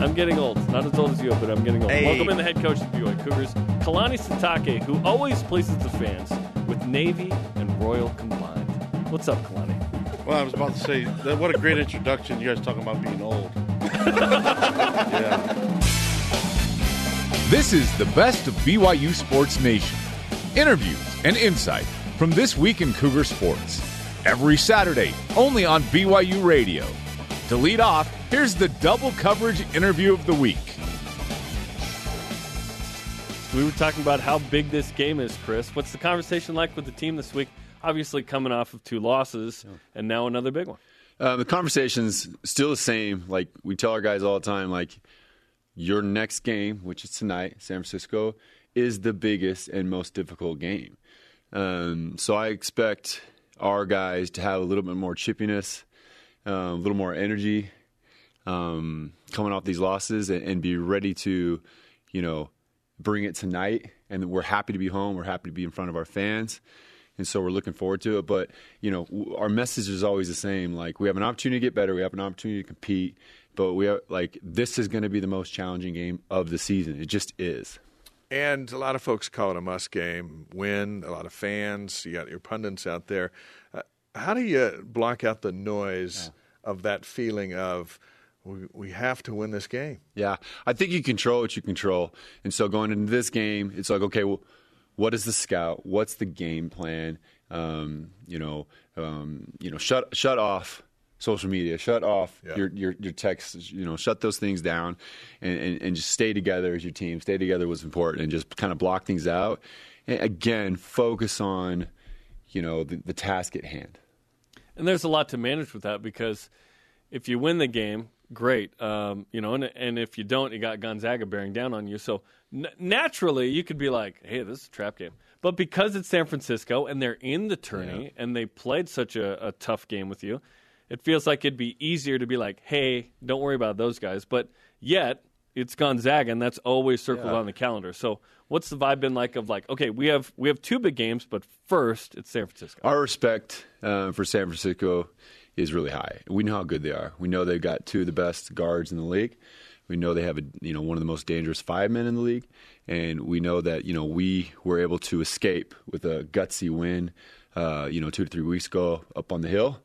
I'm getting old. Not as old as you, but I'm getting old. Hey. Welcome in the head coach of the BYU Cougars, Kalani Sitake, who always pleases the fans with Navy and Royal combined. What's up, Kalani? Well, I was about to say, that, what a great introduction. You guys talking about being old. yeah. This is the best of BYU Sports Nation. Interviews and insight from this week in Cougar Sports. Every Saturday, only on BYU Radio. To lead off, here's the double coverage interview of the week. We were talking about how big this game is, Chris. What's the conversation like with the team this week? Obviously, coming off of two losses and now another big one. Uh, the conversation's still the same. Like we tell our guys all the time, like your next game, which is tonight, San Francisco, is the biggest and most difficult game. Um, so I expect our guys to have a little bit more chippiness, uh, a little more energy um, coming off these losses, and, and be ready to, you know, bring it tonight. And we're happy to be home. We're happy to be in front of our fans and so we're looking forward to it. But you know, our message is always the same. Like we have an opportunity to get better, we have an opportunity to compete, but we are like this is going to be the most challenging game of the season. It just is. And a lot of folks call it a must game win. A lot of fans. You got your pundits out there. Uh, how do you block out the noise of that feeling of we, we have to win this game? Yeah, I think you control what you control, and so going into this game, it's like okay, well, what is the scout? What's the game plan? Um, you know, um, you know, shut shut off social media, shut off Yeah. your, your your texts, you know, shut those things down, and, and and just stay together as your team. Stay together was important, and just kind of block things out. And again, focus on, you know, the, the task at hand. And there's a lot to manage with that because if you win the game, great. Um, you know, and, and if you don't, you got Gonzaga bearing down on you. So n- naturally, you could be like, "Hey, this is a trap game." But because it's San Francisco and they're in the tourney and they played such a, a tough game with you, it feels like it'd be easier to be like, "Hey, don't worry about those guys." But yet, it's Gonzaga, and that's always circled on the calendar. So, what's the vibe been like? Of like, okay, we have we have two big games, but first it's San Francisco. Our respect uh, for San Francisco is really high. We know how good they are. We know they've got two of the best guards in the league. We know they have a you know one of the most dangerous five men in the league, and we know that you know we were able to escape with a gutsy win, uh, you know two to three weeks ago up on the hill.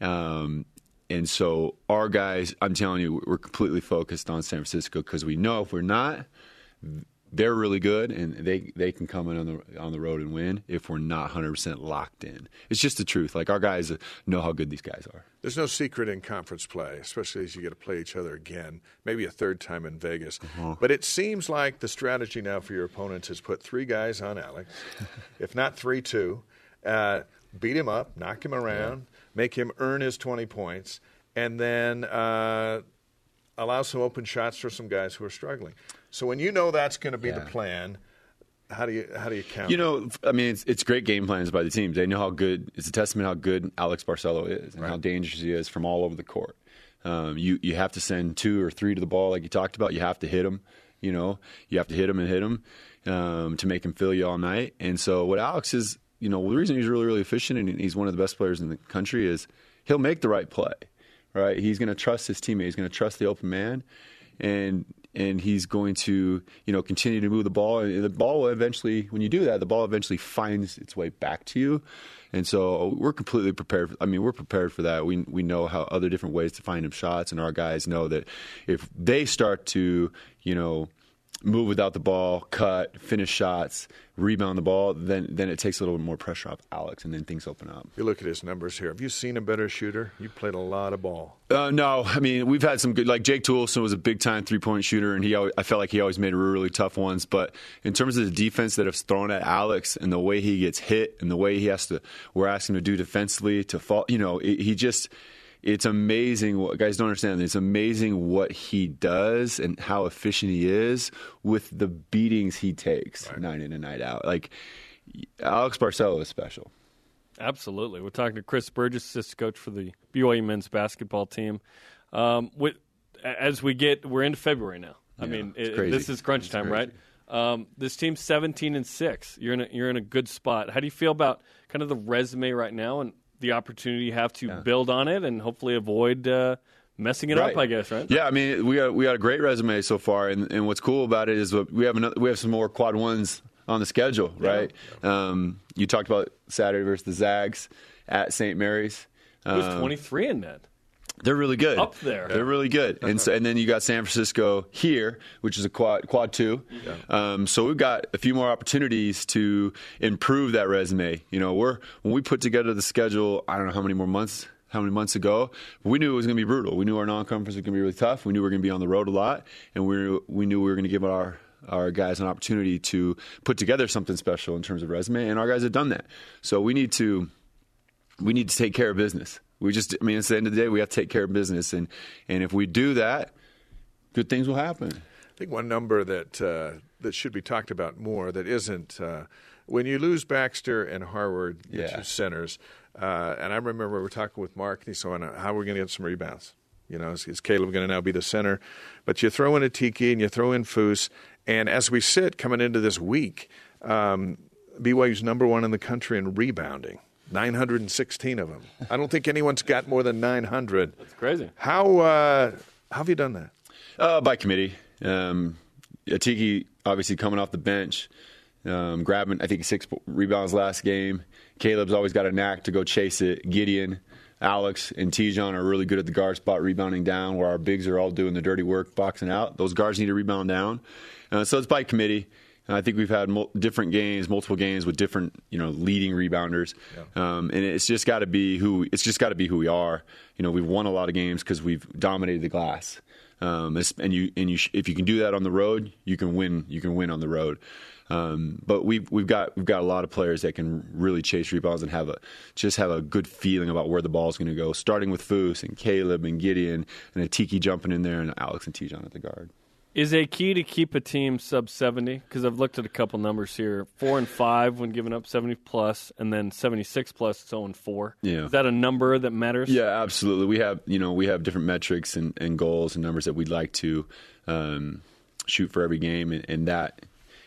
Um, and so our guys, I'm telling you, we're completely focused on San Francisco because we know if we're not, they're really good and they, they can come in on the on the road and win if we're not 100% locked in. It's just the truth. Like our guys know how good these guys are. There's no secret in conference play, especially as you get to play each other again, maybe a third time in Vegas. But it seems like the strategy now for your opponents is put three guys on Alex, if not three, two, uh, beat him up, knock him around, make him earn his 20 points, and then uh, allow some open shots for some guys who are struggling. So when you know that's going to be the plan, how do you how do you count? You know, I mean, it's, it's great game plans by the teams. They know how good. It's a testament how good Alex Barcello is and how dangerous he is from all over the court. Um, you you have to send two or three to the ball, like you talked about. You have to hit them. You know, you have to hit him and hit him um, to make him feel you all night. And so, what Alex is, you know, the reason he's really really efficient and he's one of the best players in the country is he'll make the right play. Right? He's going to trust his teammate. He's going to trust the open man, and and he's going to you know continue to move the ball. And the ball will eventually when you do that the ball eventually finds its way back to you. And so we're completely prepared for, i mean we're prepared for that. We we know how other different ways to find him shots and our guys know that if they start to you know move without the ball cut finish shots rebound the ball then then it takes a little bit more pressure off alex and then things open up you look at his numbers here. Have you seen a better shooter? You played a lot of ball. Uh, no, I mean we've had some good. Like Jake Toolson was a big time three point shooter, and he always, I felt like he always made really, tough ones. But in terms of the defense that have thrown at Alex and the way he gets hit and the way he has to, we're asking him to do defensively to fall. You know, it, he just. It's amazing what guys don't understand. It's amazing what he does and how efficient he is with the beatings he takes night in and night out. Like Alex Barcello is special. Absolutely. We're talking to Chris Burgess, assistant coach for the BYU men's basketball team. Um, with, as we get, we're into February now. I Yeah, mean, it- this is crunch It's time, crazy. right? Um, this team's 17 and six. You're in a, you're in a good spot. How do you feel about kind of the resume right now and the opportunity you have to build on it and hopefully avoid uh, messing it Right. up, I guess, right? Yeah, I mean, we got we got a great resume so far, and, and what's cool about it is we have another, we have some more quad ones on the schedule, right? Um, you talked about Saturday versus the Zags at St. Mary's. Was Um, 23 in that. They're really good. Up there. They're really good. And so, and then you got San Francisco here, which is a quad quad two. Um, so we've got a few more opportunities to improve that resume. You know, we're when we put together the schedule, I don't know how many more months. How many months ago? We knew it was going to be brutal. We knew our non-conference was going to be really tough. We knew we were going to be on the road a lot, and we knew, we knew we were going to give our our guys an opportunity to put together something special in terms of resume, and our guys have done that. So we need to we need to take care of business. We just, I mean, it's the end of the day, we have to take care of business, and and if we do that, good things will happen. I think one number that uh, that should be talked about more that isn't uh, when you lose Baxter and Harward, Yeah. two centers, uh, and I remember we were talking with Mark and he said, "How are we going to get some rebounds? You know, is, is Caleb going to now be the center? But you throw in Atiki and you throw in Foose, and as we sit coming into this week, um, BYU's number one in the country in rebounding. 916 of them. I don't think anyone's got more than 900. It's crazy. How uh, how have you done that? Uh, by committee. Um, Atiki obviously coming off the bench, um, grabbing I think six rebounds last game. Caleb's always got a knack to go chase it. Gideon, Alex, and Te'Jon are really good at the guard spot, rebounding down. Where our bigs are all doing the dirty work, boxing out. Those guards need to rebound down. Uh, so it's by committee. And I think we've had mul- different games, multiple games with different, you know, leading rebounders, um, and it's just got to be who it's just got to be who we are. You know, we've won a lot of games because we've dominated the glass. Um, and you and you sh- if you can do that on the road, you can win. You can win on the road. Um, but we've we've got we've got a lot of players that can really chase rebounds and have a just have a good feeling about where the ball's going to go. Starting with Foose and Caleb and Gideon and Atiki jumping in there and Alex and Te'Jon at the guard. Is a key to keep a team sub 70? Because I've looked at a couple numbers here. Four and five when giving up 70 plus, and then 76 plus, it's 0 and four. Yeah. Is that a number that matters? Yeah, absolutely. We have you know we have different metrics and, and goals and numbers that we'd like to um, shoot for every game, and, and that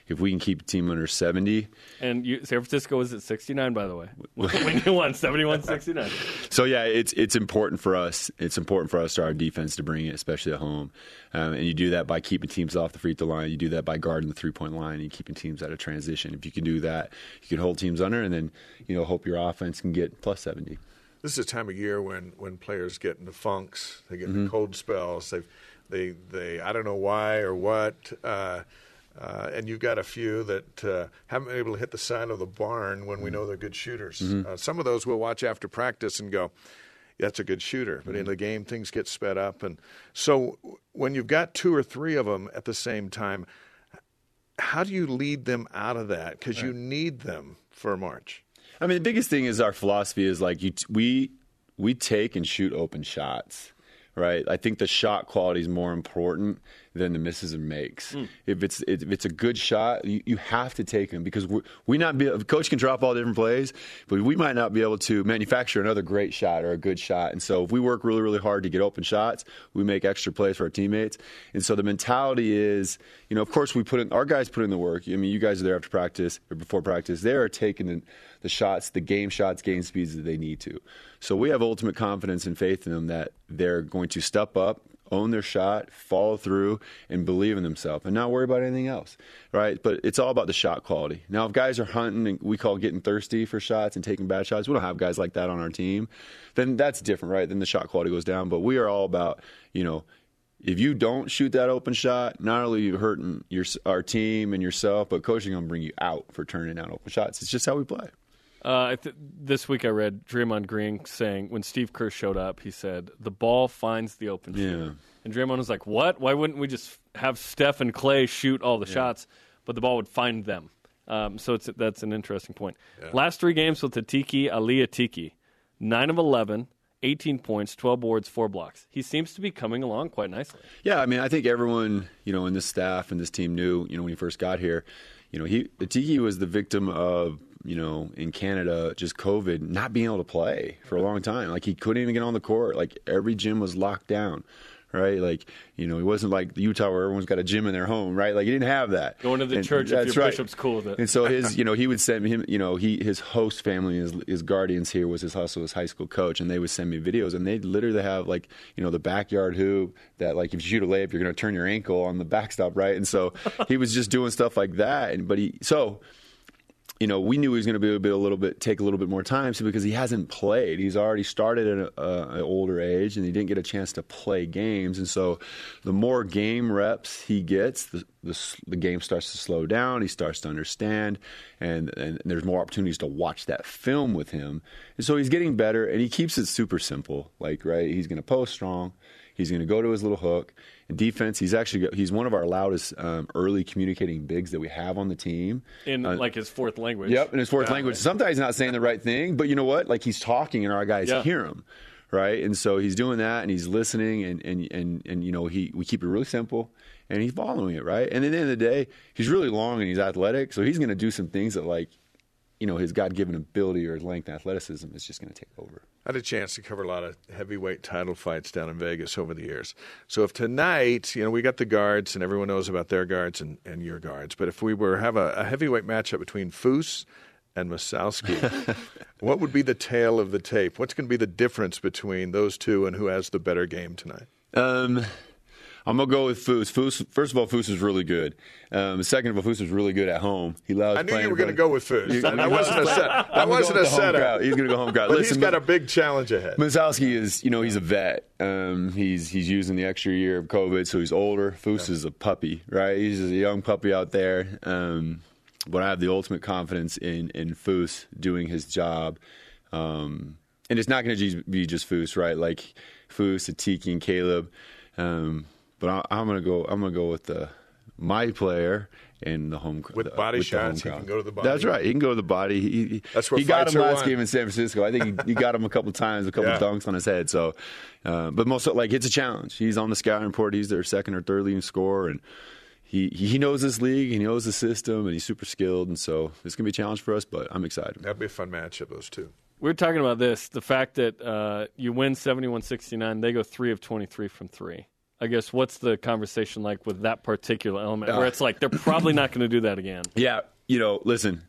if we can keep a team under seventy, And you, San Francisco was at 69, by the way. when you won 71 69. So yeah, it's it's important for us. It's important for us to our defense to bring it, especially at home. Um, and you do that by keeping teams off the free throw line. You do that by guarding the three point line and keeping teams out of transition. If you can do that, you can hold teams under, and then you know hope your offense can get plus seventy. This is a time of year when, when players get into funks, they get into cold spells. They, they, they, I don't know why or what. Uh, uh, and you've got a few that uh, haven't been able to hit the side of the barn when we know they're good shooters. Uh, some of those we'll watch after practice and go, that's a good shooter. But in the game, things get sped up. And so when you've got two or three of them at the same time, how do you lead them out of that? Because you need them for March. I mean, the biggest thing is our philosophy is like you t- we we take and shoot open shots, right? I think the shot quality is more important than the misses and makes. Hmm. If it's if it's a good shot, you, you have to take them because we we not be a coach can drop all different plays, but we might not be able to manufacture another great shot or a good shot. And so if we work really really hard to get open shots, we make extra plays for our teammates. And so the mentality is, you know, of course we put in our guys put in the work. I mean, you guys are there after practice or before practice. They are taking the, the shots, the game shots, game speeds that they need to. So we have ultimate confidence and faith in them that they're going to step up, own their shot, follow through, and believe in themselves, and not worry about anything else, right? But it's all about the shot quality. Now, if guys are hunting and we call getting thirsty for shots and taking bad shots, we don't have guys like that on our team. Then that's different, right? Then the shot quality goes down. But we are all about, you know, if you don't shoot that open shot, not only are you hurting your our team and yourself, but coaching gonna bring you out for turning down open shots. It's just how we play. Uh, th- this week I read Draymond Green saying when Steve Kerr showed up, he said the ball finds the open Yeah. shooter. And Draymond was like, "What? Why wouldn't we just have Steph and Clay shoot all the shots, but the ball would find them?" Um, so it's that's an interesting point. Last three games with the Ali Atiki, nine of 11, 18 points, twelve boards, four blocks. He seems to be coming along quite nicely. Yeah, I mean, I think everyone, you know, in this staff and this team knew, you know, when he first got here, you know, he Tiki was the victim of, you know, in Canada, just COVID, not being able to play for a long time. Like he couldn't even get on the court. Like every gym was locked down, right? Like, you know, it wasn't like Utah where everyone's got a gym in their home, right? Like, he didn't have that. Going to the And church if your right. bishop's cool with it. And so his, you know, he would send him, you know, he his host family, his his guardians here was his hustle, his high school coach, and they would send me videos, and they'd literally have like, you know, the backyard hoop that like if you shoot a layup, you're going to turn your ankle on the backstop, right? And so he was just doing stuff like that, and but he so you know, we knew he was going to be able to a little bit take a little bit more time, so because he hasn't played, he's already started at a- a- an older age, and he didn't get a chance to play games. And so, the more game reps he gets, the the, the game starts to slow down. He starts to understand, and and there's more opportunities to watch that film with him. And so he's getting better, and he keeps it super simple. Like right, he's going to post strong. He's going to go to his little hook. In defense, he's actually got- he's one of our loudest um, early communicating bigs that we have on the team. in Uh, like his fourth language. Yep, in his fourth language. Sometimes he's not saying the right thing, but you know what? Like he's talking, and our guys Yeah. hear him, right? And so he's doing that, and he's listening, and and and and you know he we keep it really simple, and he's following it, right? And at the end of the day, he's really long and he's athletic, so he's going to do some things that like, you know, his God given ability or length and athleticism is just going to take over. I had a chance to cover a lot of heavyweight title fights down in Vegas over the years. So if tonight, you know, we got the guards and everyone knows about their guards and, and your guards, but if we were have a, a heavyweight matchup between Foose and Massalski, what would be the tail of the tape? What's going to be the difference between those two and who has the better game tonight? Um, I'm gonna go with Foose. Foose. First of all, Foose is really good. Um, second of all, Foose is really good at home. He loves. I knew you were going to go with Foose. You- That, wasn't a set. That wasn't a setup. He's gonna go home crowd. But Listen, he's got a big challenge ahead. Massalski is, you know, he's a vet. Um, he's he's using the extra year of COVID, so he's older. Foose is a puppy, right? He's a young puppy out there. Um, but I have the ultimate confidence in in Foose doing his job. Um, and it's not going to be just Foose, right? Like Foose, Atiki, and Caleb. Um, but I, I'm going to go. I'm going to go with the my player and the home With the- body the home shots, he crowd. can go to the body. That's right. He can go to the body. He, he, That's where he got him last won. game in San Francisco. I think he, he got him a couple times, a couple Yeah. dunks on his head. So, uh, but most like it's a challenge. He's on the scouting report. He's their second or third leading scorer, and he he knows this league. He knows the system, and he's super skilled. And so it's gonna be a challenge for us. But I'm excited. That'd be a fun matchup, those two. We are talking about this the fact that uh, you win 71 69, they go 3 of 23 from 3. I guess what's the conversation like with that particular element where it's like they're probably not going to do that again? Yeah, you know, listen.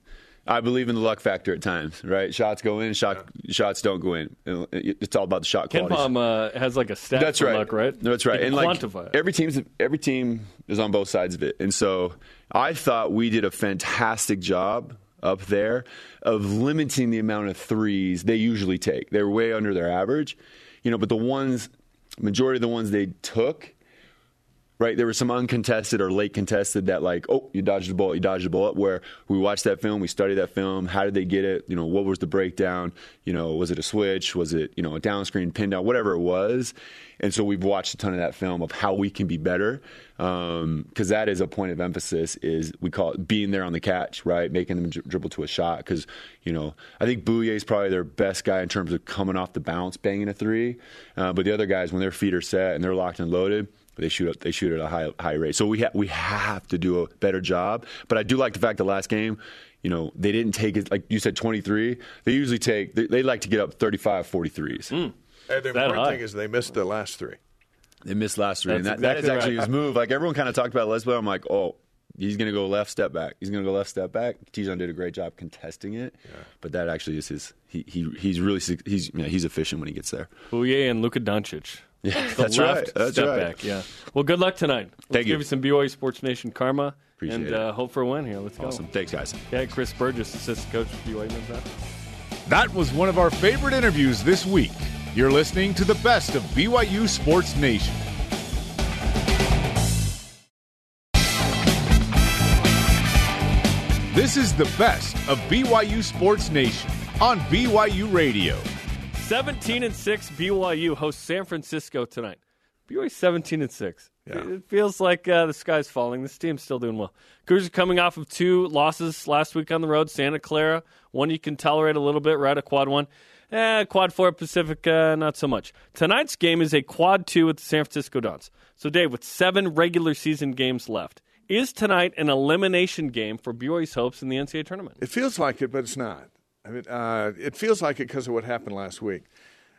I believe in the luck factor at times, right? Shots go in, shot shots don't go in. It's all about the shot Ken quality. Palm uh, has like a stat That's right. luck, right? That's right. And can like it. every team's every team is on both sides of it. And so I thought we did a fantastic job up there of limiting the amount of threes they usually take. They're way under their average. You know, but the ones majority of the ones they took right? There was some uncontested or late contested that like, oh, you dodged the ball, you dodged the ball. Up where we watched that film, we studied that film. How did they get it? You know, what was the breakdown? You know, was it a switch? Was it you know a down screen, pin down, whatever it was? And so we've watched a ton of that film of how we can be better, because that is a point of emphasis. Is we call it being there on the catch, right? Making them dri- dribble to a shot. Because you know, I think Bouyea is probably their best guy in terms of coming off the bounce, banging a three. Uh, but the other guys, when their feet are set and they're locked and loaded, they shoot up, they shoot at a high high rate. So we ha- we have to do a better job. But I do like the fact the last game, you know, they didn't take it like you said 23. They usually take they, they like to get up 35 43s. Hmm. And the important high. thing is they missed the last three. They missed last three, and that, That's that is actually right. his move. Like everyone kind of talked about Les, but I'm like, oh, he's going to go left step back. He's going to go left step back. Te'Jon did a great job contesting it, but that actually is his. He, he he's really su- he's yeah, he's efficient when he gets there. Oh yeah, and Luka Doncic. Yeah, The that's left right. That's step right. back, yeah. Well, good luck tonight. Let's Thank you. give you some BYU Sports Nation karma Appreciate and uh, hope for a win here. Let's Awesome. go. Thanks, guys. Yeah, Chris Burgess, assistant coach for BYU men's basketball. That was one of our favorite interviews this week. You're listening to the best of BYU Sports Nation. This is the best of BYU Sports Nation on BYU Radio. 17 and 6 BYU hosts San Francisco tonight. BYU 17 and 6. Yeah. It feels like uh, the sky's falling. This team's still doing well. Cougars are coming off of two losses last week on the road. Santa Clara, one you can tolerate a little bit, right? A quad one. Eh, quad four Pacific, uh, not so much. Tonight's game is a quad two with the San Francisco Dons. So, Dave, with seven regular season games left, is tonight an elimination game for BYU's hopes in the NCAA tournament? It feels like it, but it's not. I mean, uh, it feels like it because of what happened last week.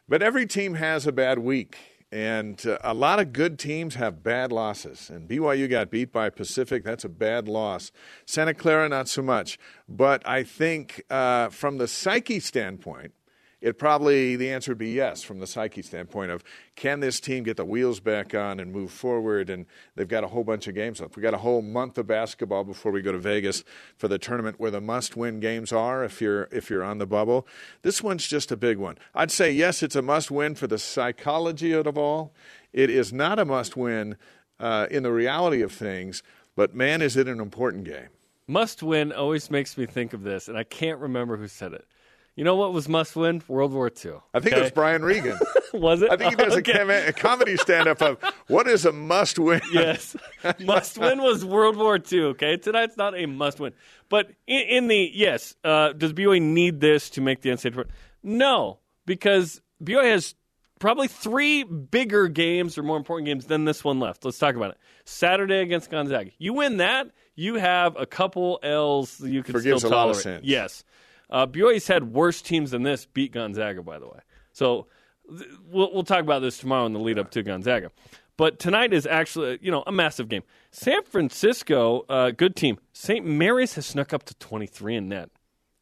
But every team has a bad week, And uh, a lot of good teams have bad losses. And BYU got beat by Pacific. That's a bad loss. Santa Clara, not so much. But I think uh, from the psyche standpoint, it probably the answer would be yes from the psyche standpoint of can this team get the wheels back on and move forward? And they've got a whole bunch of games left. We've got a whole month of basketball before we go to vegas for the tournament where the must win games are if you're if you're on the bubble. This one's just a big one. I'd say yes it's a must win for the psychology of it all. It is not a must win uh, in the reality of things but man is it an important game. Must win always makes me think of this, and I can't remember who said it. You know what was must win? World War II. I think it was Brian Regan. was it? I think he does Okay. a, com- a comedy stand up of what is a must win. yes. must win was World War II. Okay, tonight's not a must win, but in, in the yes, uh, does BYU need this to make the NCAA tournament? No, because BYU has probably three bigger games or more important games than this one left. Let's talk about it. Saturday against Gonzaga. You win that, you have a couple L's you can Forgives still a lot of tolerate. sins. Yes. Uh, BYU's had worse teams than this beat Gonzaga, by the way. So th- we'll, we'll talk about this tomorrow in the lead up to Gonzaga. But tonight is actually, you know, a massive game. San Francisco, uh, good team. St. Mary's has snuck up to 23 in net.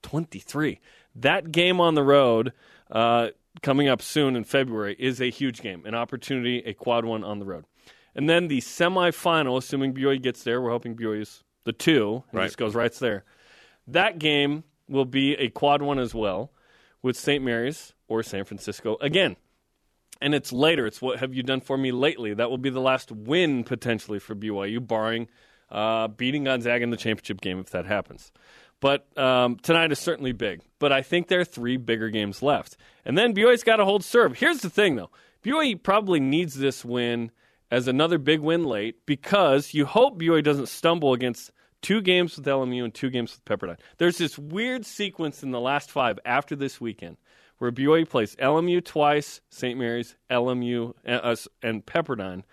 23. That game on the road, uh, coming up soon in February, is a huge game, an opportunity, a quad one on the road. And then the semifinal, assuming BYU gets there, we're hoping BYU's the two, and Right. just goes right there. That game will be a quad one as well, with St. Mary's or San Francisco again. And it's later. It's what have you done for me lately? That will be the last win potentially for BYU, barring uh, beating Gonzaga in the championship game if that happens. But um, tonight is certainly big. But I think there are three bigger games left. And then BYU's got to hold serve. Here's the thing, though BYU probably needs this win as another big win late because you hope BYU doesn't stumble against two games with LMU and two games with Pepperdine. There's this weird sequence in the last five after this weekend where BYU plays LMU twice, St. Mary's, LMU, uh, us, and Pepperdine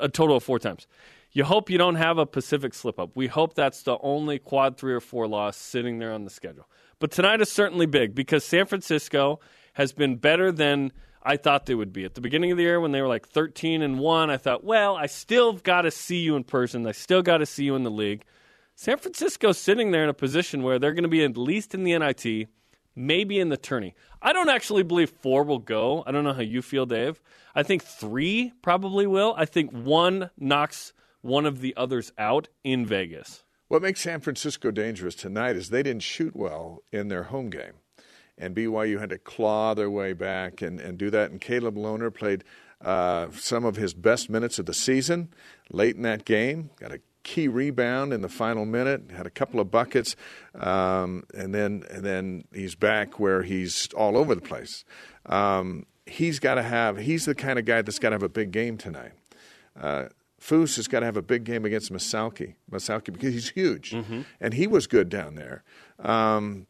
a total of four times. You hope you don't have a Pacific slip up. We hope that's the only quad three or four loss sitting there on the schedule. But tonight is certainly big because San Francisco has been better than I thought they would be. At the beginning of the year when they were like 13 and 1, I thought, well, I still got to see you in person. I still got to see you in the league. San Francisco's sitting there in a position where they're going to be at least in the NIT, maybe in the tourney. I don't actually believe four will go. I don't know how you feel, Dave. I think three probably will. I think one knocks one of the others out in Vegas. What makes San Francisco dangerous tonight is they didn't shoot well in their home game. And BYU had to claw their way back and, and do that. And Caleb Lohner played uh, some of his best minutes of the season late in that game. Got a key rebound in the final minute. Had a couple of buckets, um, and then and then he's back where he's all over the place. Um, he's got to have. He's the kind of guy that's got to have a big game tonight. Uh, Foose has got to have a big game against Massalski, Massalski because he's huge, and he was good down there. Um,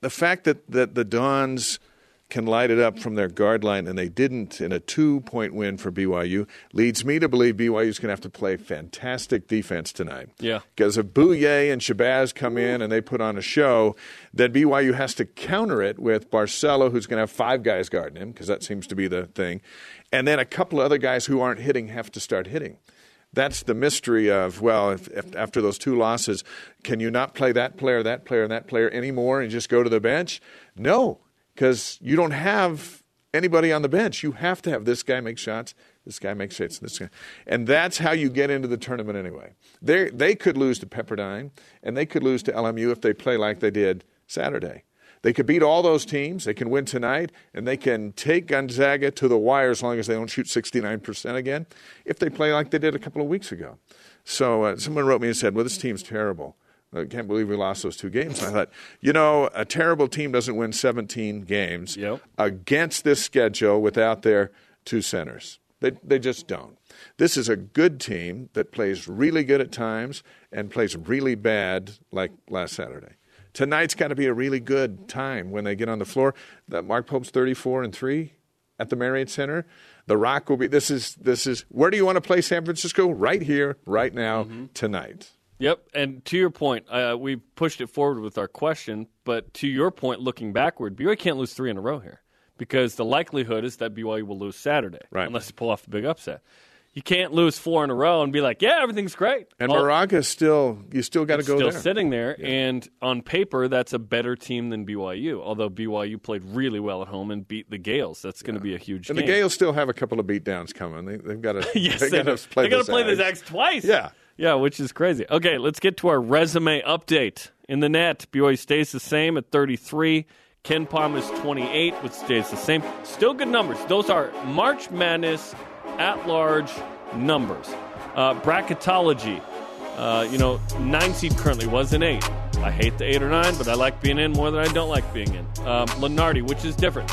the fact that, that the Dons can light it up from their guard line and they didn't in a two point win for BYU leads me to believe BYU is going to have to play fantastic defense tonight. Yeah. Because if Bouyea and Shabazz come in and they put on a show, then BYU has to counter it with Barcello, who's going to have five guys guarding him, because that seems to be the thing. And then a couple of other guys who aren't hitting have to start hitting. That's the mystery of, well, if, if after those two losses, can you not play that player, that player, and that player anymore and just go to the bench? No, because you don't have anybody on the bench. You have to have this guy make shots, this guy make shots, this guy. And that's how you get into the tournament anyway. They they could lose to Pepperdine and they could lose to LMU if they play like they did Saturday. They could beat all those teams. They can win tonight, and they can take Gonzaga to the wire as long as they don't shoot 69% again if they play like they did a couple of weeks ago. So uh, someone wrote me and said, Well, this team's terrible. I can't believe we lost those two games. I thought, you know, a terrible team doesn't win 17 games Yep. against this schedule without their two centers. They, they just don't. This is a good team that plays really good at times and plays really bad like last Saturday. Tonight's got to be a really good time when they get on the floor. That Mark Pope's 34 and 3 at the Marriott Center. The Rock will be this is this is where do you want to play San Francisco? Right here, right now, mm-hmm. tonight. Yep, and to your point, uh, we pushed it forward with our question, but to your point, looking backward, BYU can't lose three in a row here. because the likelihood is that BYU will lose Saturday Right. unless you pull off the big upset. You can't lose four in a row and be like, yeah, everything's great. And All- Moraga is still, you still got to go still there. sitting there, and on paper, that's a better team than BYU. Although BYU played really well at home and beat the Gales, that's going to be a huge And game. the Gales still have a couple of beatdowns coming. They, they've got to. yes, they they, got to play. they gotta the play the. Zags twice. Yeah. Yeah, which is crazy. Okay, let's get to our resume update. In the net, BYU stays the same at 33. KenPom is 28, which stays the same. Still good numbers. Those are March Madness at large numbers. Uh, bracketology. Uh, you know, nine seed currently was an eight. I hate the eight or nine, but I like being in more than I don't like being in. Um, Lunardi, which is different.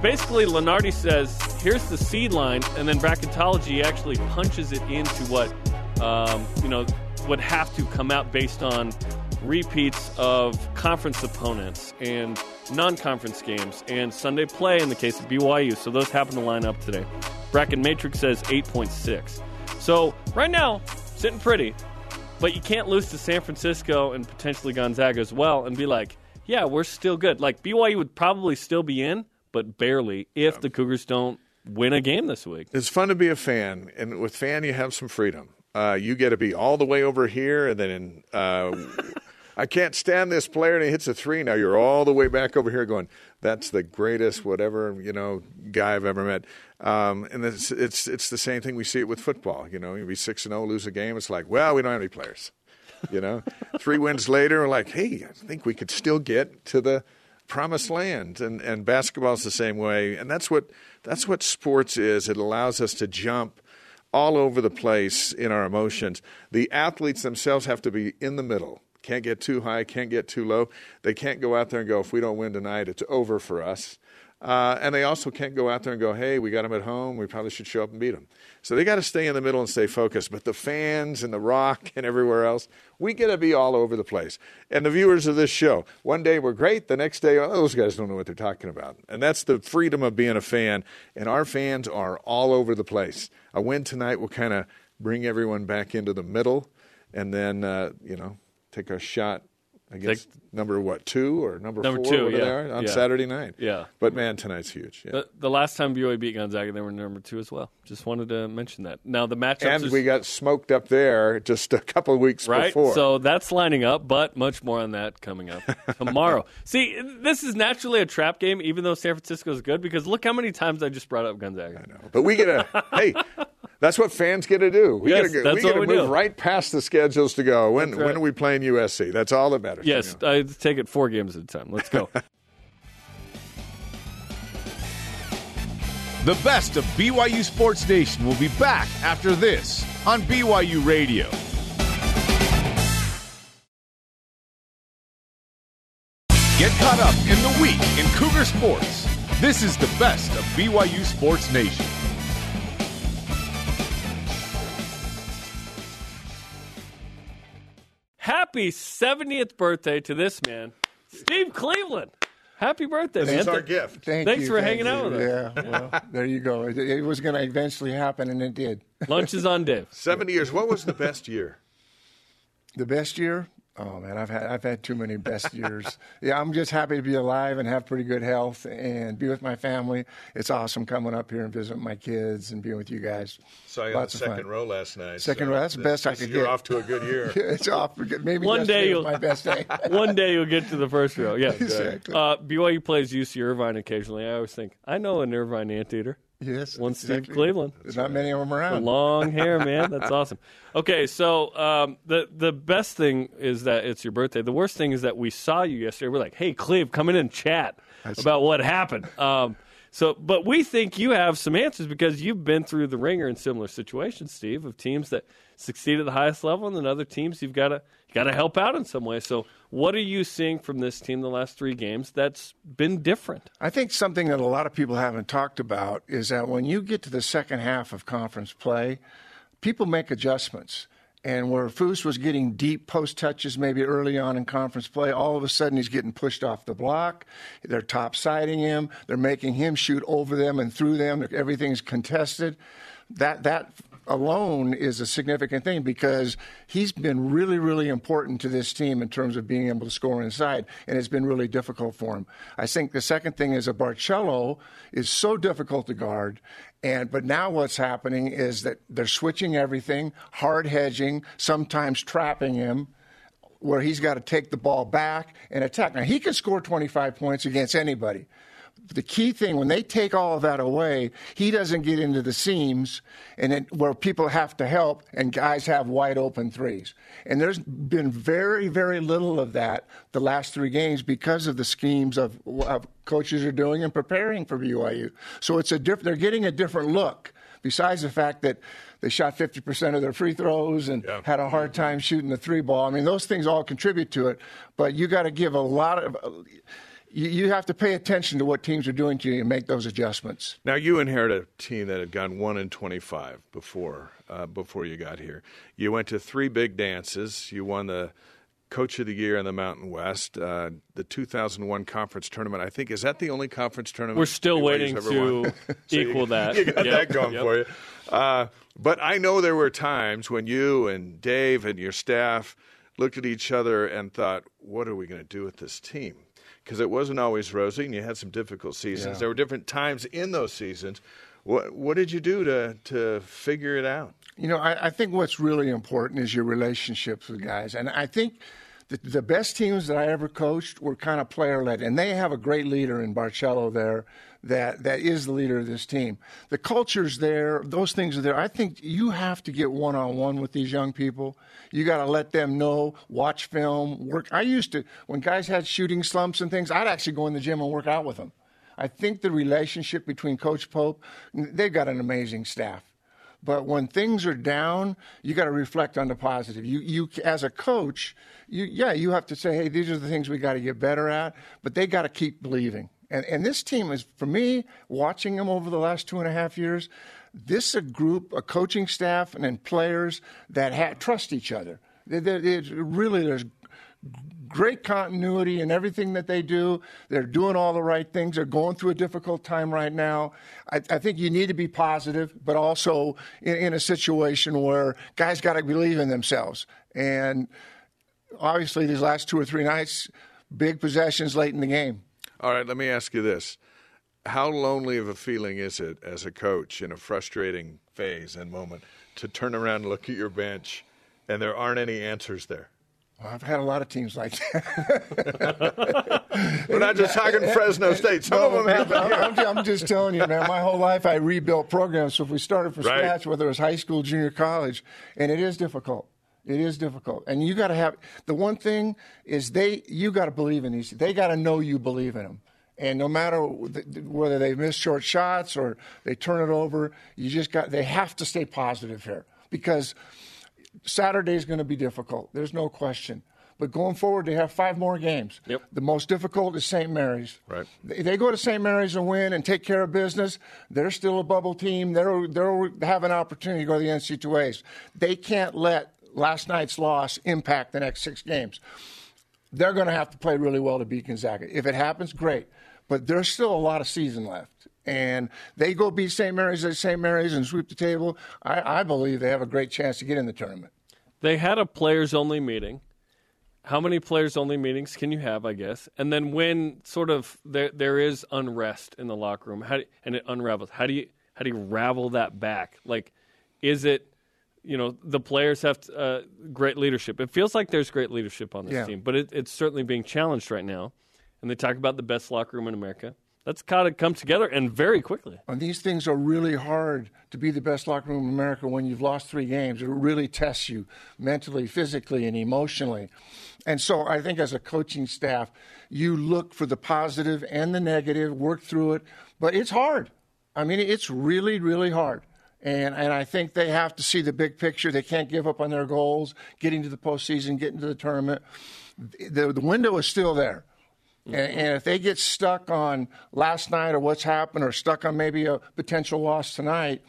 Basically, Lunardi says, here's the seed line, and then bracketology actually punches it into what, um, you know, would have to come out based on repeats of conference opponents and non-conference games and Sunday play in the case of BYU. So those happen to line up today. Bracket Matrix says 8.6. So right now, sitting pretty, but you can't lose to San Francisco and potentially Gonzaga as well and be like, yeah, we're still good. Like BYU would probably still be in, but barely if the Cougars don't win a game this week. It's fun to be a fan, and with fan, you have some freedom. Uh, you get to be all the way over here, and then uh, I can't stand this player, and he hits a three. Now you're all the way back over here, going, "That's the greatest whatever you know guy I've ever met." Um, and it's it's it's the same thing we see it with football. You know, you be six and zero, lose a game. It's like, well, we don't have any players. You know, three wins later, we're like, hey, I think we could still get to the promised land. And and basketball's the same way. And that's what that's what sports is. It allows us to jump all over the place in our emotions. The athletes themselves have to be in the middle. Can't get too high, can't get too low. They can't go out there and go, if we don't win tonight, it's over for us. Uh, and they also can't go out there and go, hey, we got them at home. We probably should show up and beat them. So they got to stay in the middle and stay focused. But the fans and the rock and everywhere else, we got to be all over the place. And the viewers of this show, one day we're great. The next day, oh, those guys don't know what they're talking about. And that's the freedom of being a fan. And our fans are all over the place. A win tonight will kind of bring everyone back into the middle and then, uh, you know, take a shot against number what two or number, Number four two, yeah. they are, on Yeah. Saturday night. Yeah. But man, tonight's huge. Yeah. The, the last time BYU beat Gonzaga, they were number two as well. Just wanted to mention that. Now the matchups and we got smoked up there just a couple of weeks right? before. So that's lining up, but much more on that coming up tomorrow. See, this is naturally a trap game, even though San Francisco is good, because look how many times I just brought up Gonzaga. I know, but we get a hey. That's what fans get to do. We Yes, get to, that's we get what to we move do. right past the schedules to go. When right. when are we playing USC? That's all that matters. Yes, I take it four games at a time. Let's go. The best of BYU Sports Nation will be back after this on BYU Radio. Get caught up in the week in Cougar Sports. This is the best of BYU Sports Nation. Happy 70th birthday to this man, Steve Cleveland. Happy birthday, man. This is our gift. Thank Thanks you, for thank hanging out you. with us. Yeah, well, there you go. It, it was going to eventually happen, and it did. Lunch is on Dave. Seventy years. What was the best year? The best year? Oh man, I've had I've had too many best years. yeah, I'm just happy to be alive and have pretty good health and be with my family. It's awesome coming up here and visiting my kids and being with you guys. Saw you on Lots of second fun. row last night. Second row, that's the best I this- could You're get. off to a good year. it's off. Maybe One day yesterday you'll- my best day. One day you'll get to the first row. Yeah. Exactly. Uh, BYU plays UC Irvine occasionally. I always think, I know an Irvine anteater. Yes, One Steve exactly. Cleveland. There's not many of them around. Long hair, man. That's awesome. Okay, so um, the the best thing is that it's your birthday. The worst thing is that we saw you yesterday. We're like, "Hey, Cleve, come in and chat about what happened." Um, so, but we think you have some answers because you've been through the ringer in similar situations, Steve, of teams that succeed at the highest level, and then other teams you've got to got to help out in some way. So, what are you seeing from this team the last three games that's been different? I think something that a lot of people haven't talked about is that when you get to the second half of conference play, people make adjustments. And where Foose was getting deep post touches maybe early on in conference play, all of a sudden he's getting pushed off the block. They're top siding him. They're making him shoot over them and through them. Everything's contested. That that alone is a significant thing because he's been really, really important to this team in terms of being able to score inside, and it's been really difficult for him. I think the second thing is that Barcello is so difficult to guard, and but now what's happening is that they're switching everything, hard hedging, sometimes trapping him where he's got to take the ball back and attack. Now, he can score 25 points against anybody. The key thing, when they take all of that away, he doesn't get into the seams and it, where people have to help and guys have wide open threes. And there's been very, very little of that the last three games because of the schemes of, of coaches are doing and preparing for BYU. So it's a diff- they're getting a different look besides the fact that they shot 50% of their free throws and yeah. had a hard time shooting the three ball. I mean, those things all contribute to it, but you got to give a lot of. You, you have to pay attention to what teams are doing to you and make those adjustments. Now you inherited a team that had gone one in twenty-five before uh, before you got here. You went to three big dances. You won the Coach of the Year in the Mountain West, uh, the 2001 conference tournament. I think is that the only conference tournament we're still waiting to equal you, that. You got yep. that going yep. for you. Uh, but I know there were times when you and Dave and your staff looked at each other and thought, "What are we going to do with this team?" Because it wasn't always rosy, and you had some difficult seasons. Yeah. There were different times in those seasons. What what did you do to to figure it out? You know, I, I think what's really important is your relationships with guys, and I think the, the best teams that I ever coached were kind of player led, and they have a great leader in Barcello there that that is the leader of this team. The culture's there; those things are there. I think you have to get one on one with these young people. You got to let them know, watch film, work. I used to when guys had shooting slumps and things. I'd actually go in the gym and work out with them. I think the relationship between Coach Pope, they've got an amazing staff. But when things are down, you got to reflect on the positive. You, you, as a coach, you, yeah, you have to say, hey, these are the things we got to get better at. But they got to keep believing. And, and this team is, for me, watching them over the last two and a half years, this is a group, a coaching staff, and then players that ha- trust each other. They, they, really, there's great continuity in everything that they do. They're doing all the right things. They're going through a difficult time right now. I, I think you need to be positive, but also in, in a situation where guys got to believe in themselves. And obviously, these last two or three nights, big possessions late in the game. All right, let me ask you this. How lonely of a feeling is it as a coach in a frustrating phase and moment to turn around and look at your bench and there aren't any answers there? Well, I've had a lot of teams like that. We're not just talking Fresno State. Some no, of them have. I'm, I'm, just telling you, man. My whole life, I rebuilt programs. So if we started from right. scratch, whether it was high school, junior college, and it is difficult. It is difficult, and you got to have the one thing is they. You got to believe in these. They got to know you believe in them. And no matter whether they miss short shots or they turn it over, you just got. They have to stay positive here because Saturday is going to be difficult. There's no question. But going forward, they have five more games. Yep. The most difficult is St. Mary's. Right. They, they go to St. Mary's and win and take care of business. They're still a bubble team. They're they'll have an opportunity to go to the NC2As. They can't let last night's loss impact the next six games. They're going to have to play really well to beat Gonzaga. If it happens, great. But there's still a lot of season left and they go beat St. Mary's at St. Mary's and sweep the table, I, I believe they have a great chance to get in the tournament. They had a players only meeting. How many players only meetings can you have, I guess? And then when sort of there there is unrest in the locker room, how do, and it unravels. How do you how do you ravel that back? Like is it you know the players have uh, great leadership. It feels like there's great leadership on this yeah. team, but it, it's certainly being challenged right now. And they talk about the best locker room in America. That's got to come together and very quickly. And these things are really hard to be the best locker room in America when you've lost three games. It really tests you mentally, physically, and emotionally. And so I think as a coaching staff, you look for the positive and the negative, work through it, but it's hard. I mean, it's really, really hard. And, and I think they have to see the big picture. They can't give up on their goals, getting to the postseason, getting to the tournament. The, the window is still there. And, mm-hmm. and, if they get stuck on last night or what's happened or stuck on maybe a potential loss tonight,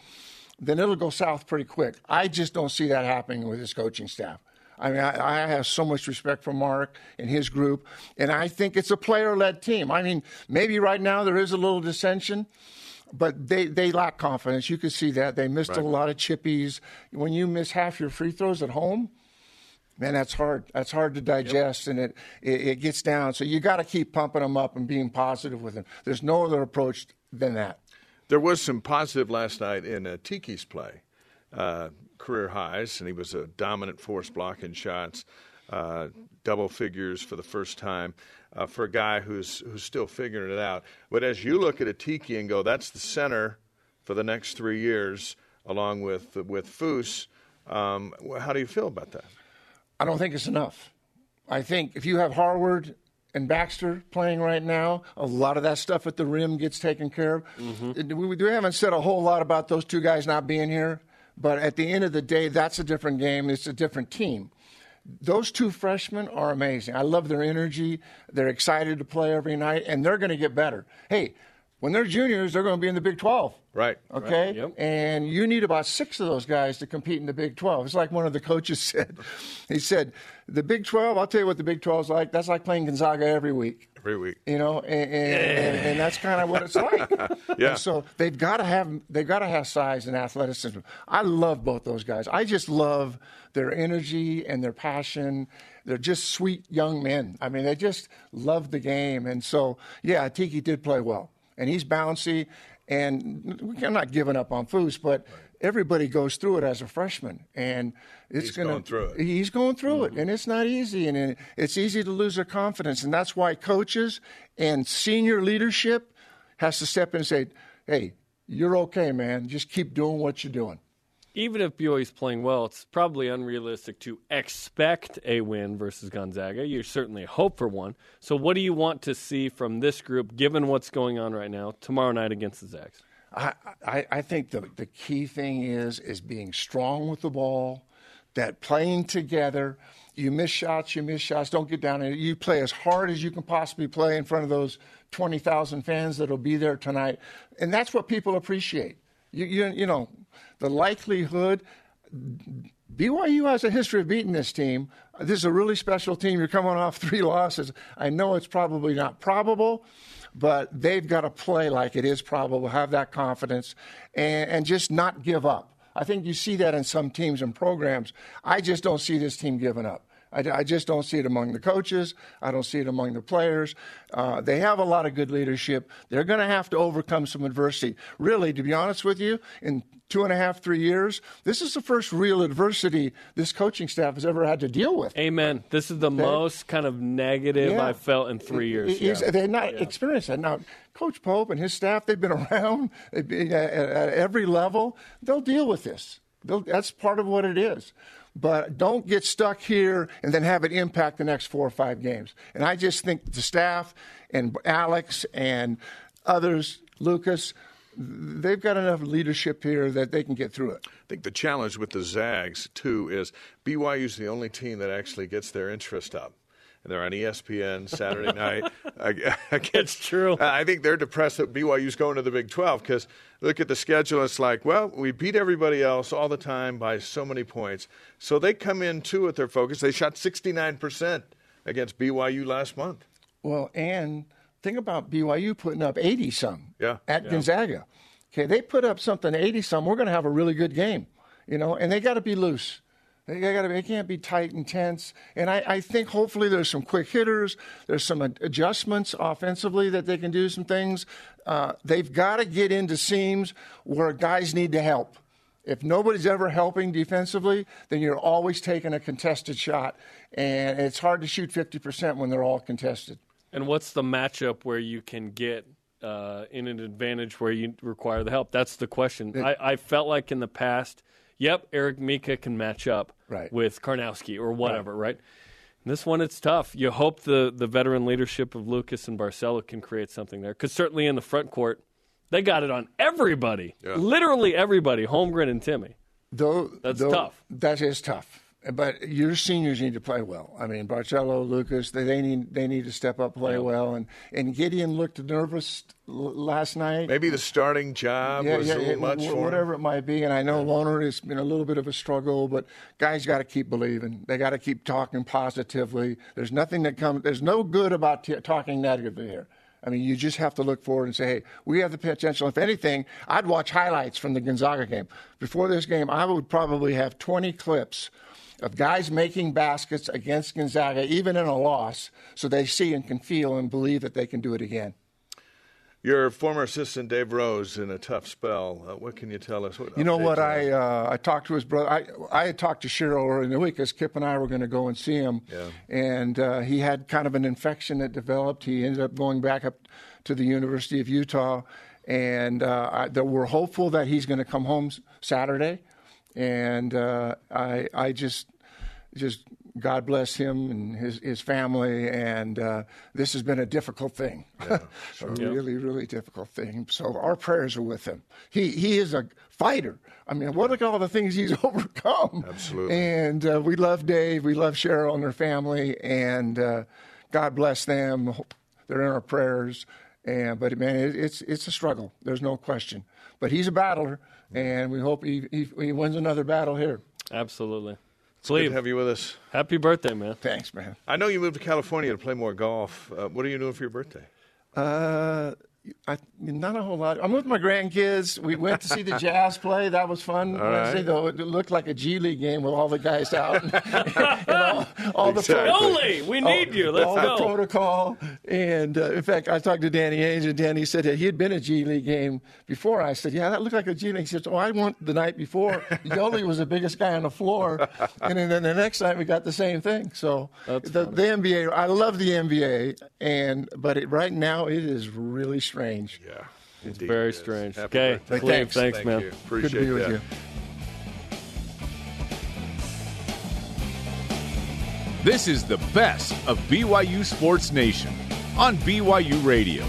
then it'll go south pretty quick. I just don't see that happening with his coaching staff. I mean, I, I have so much respect for Mark and his group, and I think it's a player led team. I mean, maybe right now there is a little dissension. But they, they lack confidence. You could see that. They missed a lot of chippies. When you miss half your free throws at home, man, that's hard. That's hard to digest, and it, it, it gets down. So you got to keep pumping them up and being positive with them. There's no other approach than that. There was some positive last night in uh, Tiki's play, uh, career highs, and he was a dominant force blocking shots, uh, double figures for the first time uh, for a guy who's who's still figuring it out. But as you look at Atiki and go, that's the center for the next three years, along with with Foose. Um, how do you feel about that? I don't think it's enough. I think if you have Harward and Baxter playing right now, a lot of that stuff at the rim gets taken care of. Mm-hmm. We, we haven't said a whole lot about those two guys not being here, but at the end of the day, that's a different game. It's a different team. Those two freshmen are amazing. I love their energy. They're excited to play every night, and they're going to get better. Hey, when they're juniors, they're going to be in the Big 12. Right. Okay. Right, yep. And you need about six of those guys to compete in the Big 12. It's like one of the coaches said. He said, the Big 12, I'll tell you what the Big 12 is like. That's like playing Gonzaga every week. Every week. You know, and, and, and, and that's kind of what it's like. Yeah. And so they've got to have they've got to have size and athleticism. I love both those guys. I just love their energy and their passion. They're just sweet young men. I mean, they just love the game. And so, yeah, Tiki did play well, and he's bouncy. And I'm not giving up on Foose, but everybody goes through it as a freshman, and it's He's going going through it. He's going through it, mm-hmm. and it's not easy, and it's easy to lose their confidence, and that's why coaches and senior leadership has to step in and say, "Hey, you're okay, man. Just keep doing what you're doing." Even if BYU's playing well, it's probably unrealistic to expect a win versus Gonzaga. You certainly hope for one. So, what do you want to see from this group, given what's going on right now, tomorrow night against the Zags? I, I, I think the, the key thing is is being strong with the ball, that playing together. You miss shots, you miss shots. Don't get down. You play as hard as you can possibly play in front of those twenty thousand fans that'll be there tonight, and that's what people appreciate. You, you, you know, the likelihood. BYU has a history of beating this team. This is a really special team. You're coming off three losses. I know it's probably not probable, but they've got to play like it is probable, have that confidence, and, and just not give up. I think you see that in some teams and programs. I just don't see this team giving up. I, I just don't see it among the coaches. I don't see it among the players. Uh, they have a lot of good leadership. They're going to have to overcome some adversity. Really, to be honest with you, in two and a half, three years, this is the first real adversity this coaching staff has ever had to deal with. Amen. This is the most kind of negative Yeah. I've felt in three years. It's- They're not experienced that. Now, Coach Pope and his staff, they've been around at every level. They'll deal with this. They'll, that's part of what it is. But don't get stuck here and then have it impact the next four or five games. And I just think the staff and Alex and others, Lucas, they've got enough leadership here that they can get through it. I think the challenge with the Zags too is BYU's the only team that actually gets their interest up. And they're on ESPN Saturday night. ag- against, It's true. I think they're depressed that BYU's going to the Big 12 because look at the schedule. It's like, well, we beat everybody else all the time by so many points. So they come in too with their focus. They shot 69% against BYU last month. Well, and think about BYU putting up 80 some Yeah. at Gonzaga. Okay, they put up something 80 some. We're going to have a really good game, you know, and they got to be loose. They got to. They can't be tight and tense. And I, I think hopefully there's some quick hitters. There's some adjustments offensively that they can do some things. Uh, they've got to get into seams where guys need to help. If nobody's ever helping defensively, then you're always taking a contested shot, and it's hard to shoot 50% when they're all contested. And what's the matchup where you can get uh, in an advantage where you require the help? That's the question. I, I felt like in the past, yep, Eric Mika can match up Right. with Karnowski or whatever, right? And this one, it's tough. You hope the, the veteran leadership of Lucas and Barcello can create something there. Because certainly in the front court, they got it on everybody. Literally everybody, Holmgren and Timme. Though That's though- tough. That is tough. But your seniors need to play well. I mean, Barcello, Lucas, they, they need they need to step up, play well, and and Gideon looked nervous l- last night. Maybe the starting job was a little much wh- for him. whatever it might be. And I know Loner has been a little bit of a struggle, but guys got to keep believing. They got to keep talking positively. There's nothing that comes. There's no good about t- talking negatively here. I mean, you just have to look forward and say, hey, we have the potential. If anything, I'd watch highlights from the Gonzaga game. Before this game, I would probably have 20 clips of guys making baskets against Gonzaga, even in a loss, so they see and can feel and believe that they can do it again. Your former assistant Dave Rose in a tough spell. Uh, what can you tell us? What you know what? I uh, I talked to his brother. I I had talked to Cheryl earlier in the week as Kip and I were going to go and see him, Yeah. and uh, he had kind of an infection that developed. He ended up going back up to the University of Utah, and uh, I, that we're hopeful that he's going to come home Saturday, and uh, I I just just God bless him and his his family. And uh, this has been a difficult thing, a really really difficult thing. So our prayers are with him. He he is a fighter. I mean, what look at all the things he's overcome. Absolutely. And uh, we love Dave. We love Cheryl and her family. And uh, God bless them. They're in our prayers. And but man, it, it's it's a struggle. There's no question. But he's a battler, and we hope he he, he wins another battle here. Absolutely. it's Good to have you with us. happy birthday, man. Thanks, man. I know you moved to California to play more golf. Uh, what are you doing for your birthday? Uh, I, not a whole lot. I'm with my grandkids. We went to see the Jazz play. That was fun. Wednesday, though it looked like a G League game with all the guys out and, and all, all the Exactly. Oli, we need you. Let's all the protocol. And uh, in fact, I talked to Danny Ainge, and Danny said that he had been a G League game before. I said, "Yeah, that looked like a G League." He said, "Oh, I went the night before. Yoli was the biggest guy on the floor, and then the next night we got the same thing." So the, the NBA, I love the NBA, and but it, right now it is really strange. Yeah. It's indeed very it is. strange. Happy Okay, birthday. Cleve, Thanks. thanks, Thank man. you. Good Appreciate to be with you. This is the best of BYU Sports Nation on BYU Radio.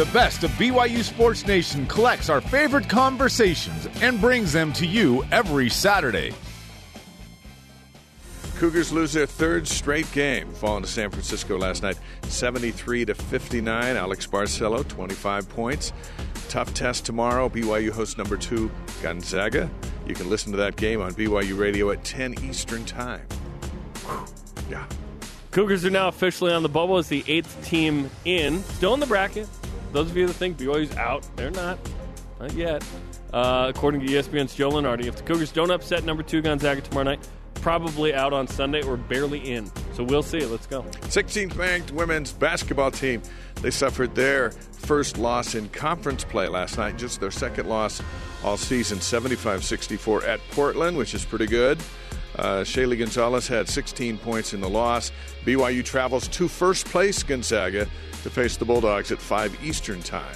The best of BYU Sports Nation collects our favorite conversations and brings them to you every Saturday. Cougars lose their third straight game, falling to San Francisco last night, 73 to 59. Alex Barcello, 25 points. Tough test tomorrow. BYU hosts number two Gonzaga. You can listen to that game on BYU Radio at 10 Eastern Time. Whew. Yeah. Cougars are now officially on the bubble as the eighth team in. Still in the bracket. Those of you that think BYU's out, they're not. Not yet. Uh, according to ESPN's Joe Lunardi, if the Cougars don't upset number two Gonzaga tomorrow night, probably out on Sunday or barely in. So we'll see. Let's go. 16th ranked women's basketball team. They suffered their first loss in conference play last night, just their second loss all season, 75 64 at Portland, which is pretty good. Uh, Shaylee Gonzalez had 16 points in the loss. BYU travels to first place Gonzaga to face the Bulldogs at 5 Eastern Time.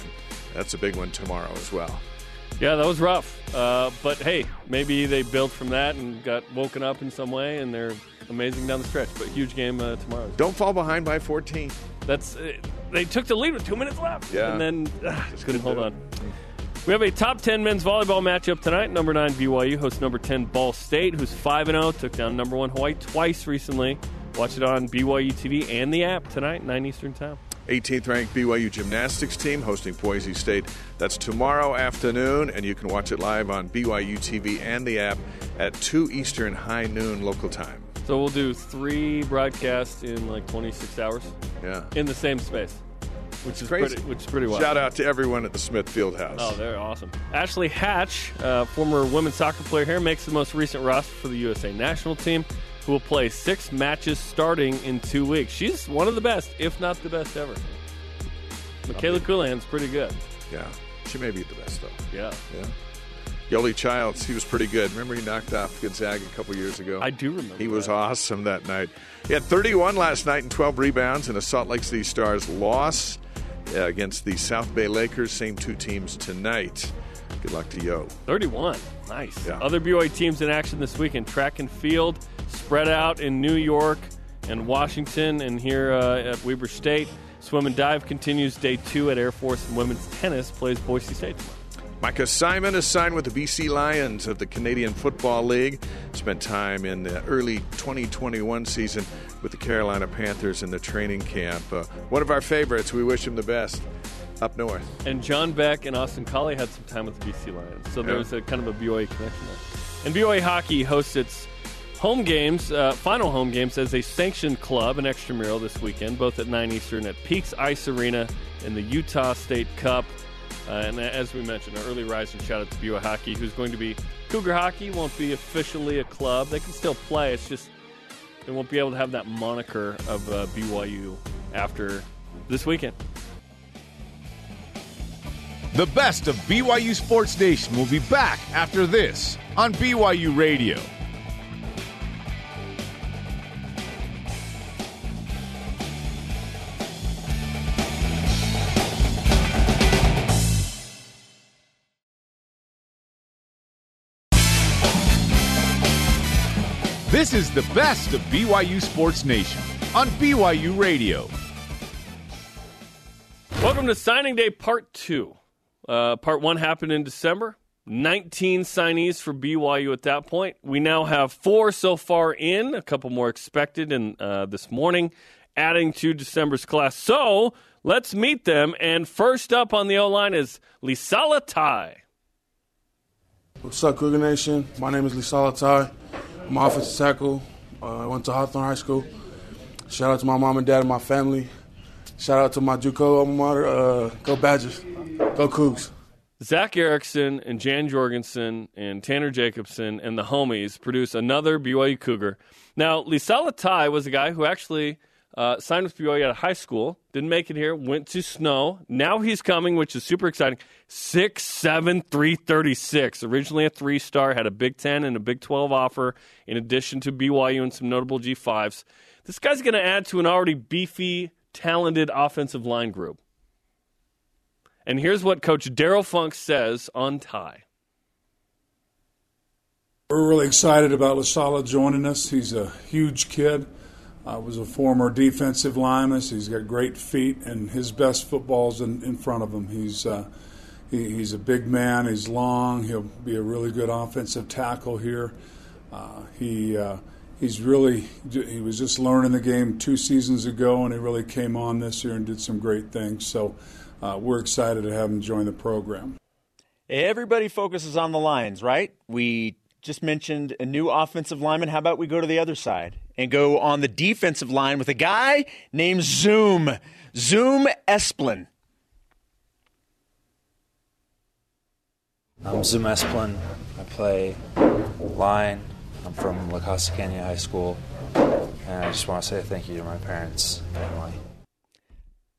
That's a big one tomorrow as well. Yeah, that was rough. Uh, but hey, maybe they built from that and got woken up in some way, and they're amazing down the stretch. But huge game uh, tomorrow. Don't fall behind by 14. That's uh, they took the lead with two minutes left, Yeah. and then uh, just couldn't hold on. We have a top ten men's volleyball matchup tonight. Number nine BYU hosts number ten Ball State, who's five and zero, took down number one Hawaii twice recently. Watch it on BYU TV and the app tonight, nine Eastern time. 18th ranked BYU gymnastics team hosting Boise State. That's tomorrow afternoon, and you can watch it live on BYU TV and the app at 2 Eastern high noon local time. So we'll do three broadcasts in like 26 hours Yeah. in the same space, which is Crazy. pretty, which is pretty wild. Shout out to everyone at the Smith Field House. Oh, they're awesome. Ashley Hatch, uh, former women's soccer player here, makes the most recent roster for the USA national team, who will play six matches starting in two weeks. She's one of the best, if not the best ever. Mikayla Colohan's pretty good. Yeah. She may be the best, though. Yeah. Yeah. Yoli Childs, he was pretty good. Remember he knocked off Gonzaga a couple years ago? I do remember He was that. awesome that night. He had 31 last night and 12 rebounds in a Salt Lake City Stars loss against the South Bay Lakers. Same two teams tonight. Good luck to Yo. 31. Nice. Yeah. Other BYU teams in action this week in track and field, spread out in New York and Washington, and here uh, at Weber State. Swim and dive continues day two at Air Force, and women's tennis plays Boise State tomorrow. Micah Simon is signed with the BC Lions of the Canadian Football League. Spent time in the early 2021 season with the Carolina Panthers in the training camp. Uh, one of our favorites. We wish him the best. up north. And John Beck and Austin Collie had some time with the BC Lions. So there was a kind of a BYU connection there. And BYU hockey hosts its home games, uh, final home games, as a sanctioned club and extramural this weekend, both at 9 Eastern at Peaks Ice Arena in the Utah State Cup. Uh, and as we mentioned, an early rising shout out to BYU hockey, who's going to be Cougar hockey, won't be officially a club. They can still play. It's just they won't be able to have that moniker of uh, BYU after this weekend. The best of BYU Sports Nation will be back after this on BYU Radio. Is the best of BYU Sports Nation on BYU Radio. Welcome to signing day part two. Uh, part one happened in December. 19 signees for BYU at that point. We now have four so far in, a couple more expected in uh, this morning, adding to December's class. So let's meet them. And first up on the O line is Lisala Tai. What's up, Cougar Nation? My name is Lisala Tai. I'm offensive tackle. Uh, I went to Hawthorne High School. Shout out to my mom and dad and my family. Shout out to my JUCO alma mater. Uh, go Badgers. Go Cougs. Zach Erickson and Jan Jorgensen and Tanner Jacobson and the homies produce another BYU Cougar. Now, Lisala Tai was a guy who actually uh, signed with of high school, didn't make it here, went to Snow. Now he's coming, which is super exciting. 6'7, 336. Originally a three star, had a Big 10 and a Big 12 offer, in addition to BYU and some notable G5s. This guy's going to add to an already beefy, talented offensive line group. And here's what Coach Darrell Funk says on Tai. We're really excited about Lasala joining us. He's a huge kid. Uh, was a former defensive lineman. So he's got great feet, and his best football's in, in front of him. He's uh, he, he's a big man. He's long. He'll be a really good offensive tackle here. Uh, he uh, he's really he was just learning the game two seasons ago, and he really came on this year and did some great things. So uh, we're excited to have him join the program. Everybody focuses on the Lions, right? We just mentioned a new offensive lineman. How about we go to the other side and go on the defensive line with a guy named Zoom, Zoom Esplin. I'm Zoom Esplin. I play line. I'm from La Costa Canyon High School. And I just want to say thank you to my parents and family.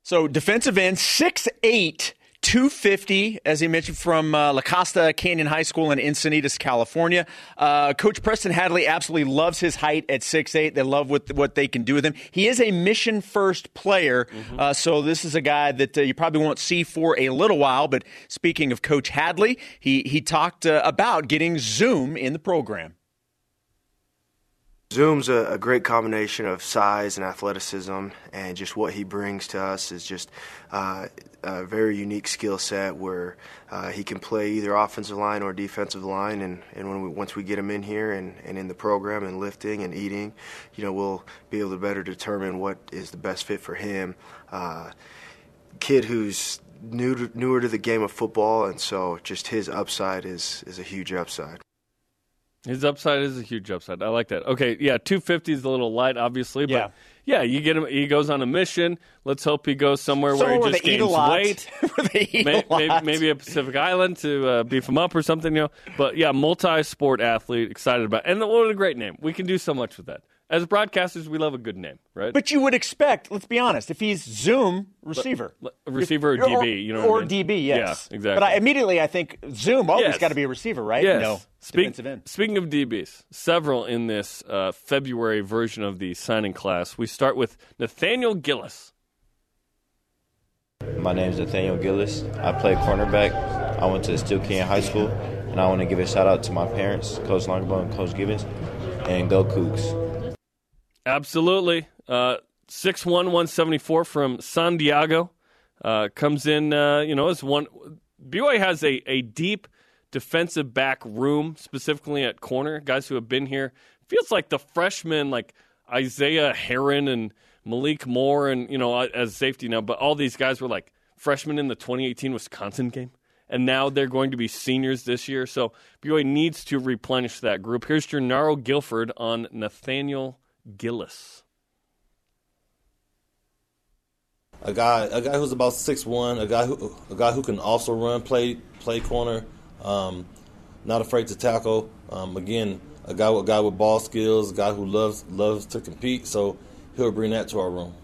So defensive end, 6'8", 250, as he mentioned, from uh, La Costa Canyon High School in Encinitas, California. Uh, Coach Preston Hadley absolutely loves his height at 6'8". They love what, what they can do with him. He is a mission-first player, uh, so this is a guy that uh, you probably won't see for a little while. But speaking of Coach Hadley, he, he talked uh, about getting Zoom in the program. Zoom's a, a great combination of size and athleticism, and just what he brings to us is just uh, a very unique skill set where uh, he can play either offensive line or defensive line. And, and when we, once we get him in here and, and in the program and lifting and eating, you know, we'll be able to better determine what is the best fit for him. Uh, kid who's new to, newer to the game of football, and so just his upside is, is a huge upside. His upside is a huge upside. I like that. Okay, yeah, 250 is a little light, obviously, but Yeah. yeah, you get him. He goes on a mission. Let's hope he goes somewhere, Somewhere where he just gains weight. Where they eat May- a lot. Maybe, maybe a Pacific Island to uh, beef him up or something, you know. But yeah, multi-sport athlete, excited about, and what a great name. We can do so much with that. As broadcasters, we love a good name, right? But you would expect, let's be honest, if he's Zoom receiver, L- receiver or If- DB, you know what I or mean? DB, yes, Yeah, exactly. But I, immediately, I think Zoom always Yes. got to be a receiver, right? Yes. No, Speak- defensive end. Speaking of DBs, several in this uh, February version of the signing class. We start with Nathaniel Gillis. My name is Nathaniel Gillis. I play cornerback. I went to Steele Canyon High School, and I want to give a shout out to my parents, Coach Longerbow and Coach Gibbons, and go Cougs. Absolutely. Uh, 6'1", 174 from San Diego. Uh, comes in, uh, you know, as one. BYU has a, a deep defensive back room, specifically at corner. Guys who have been here. Feels like the freshmen, like Isaiah Herron and Malik Moore, and, you know, as safety now, but all these guys were like freshmen in the 2018 Wisconsin game. And now they're going to be seniors this year. So BYU needs to replenish that group. Here's Jernaro Gilford on Nathaniel Gillis. a guy a guy who's about six one, a guy who a guy who can also run, play play corner, um, not afraid to tackle. Um, again, a guy a guy with ball skills, a guy who loves loves to compete. So he'll bring that to our room.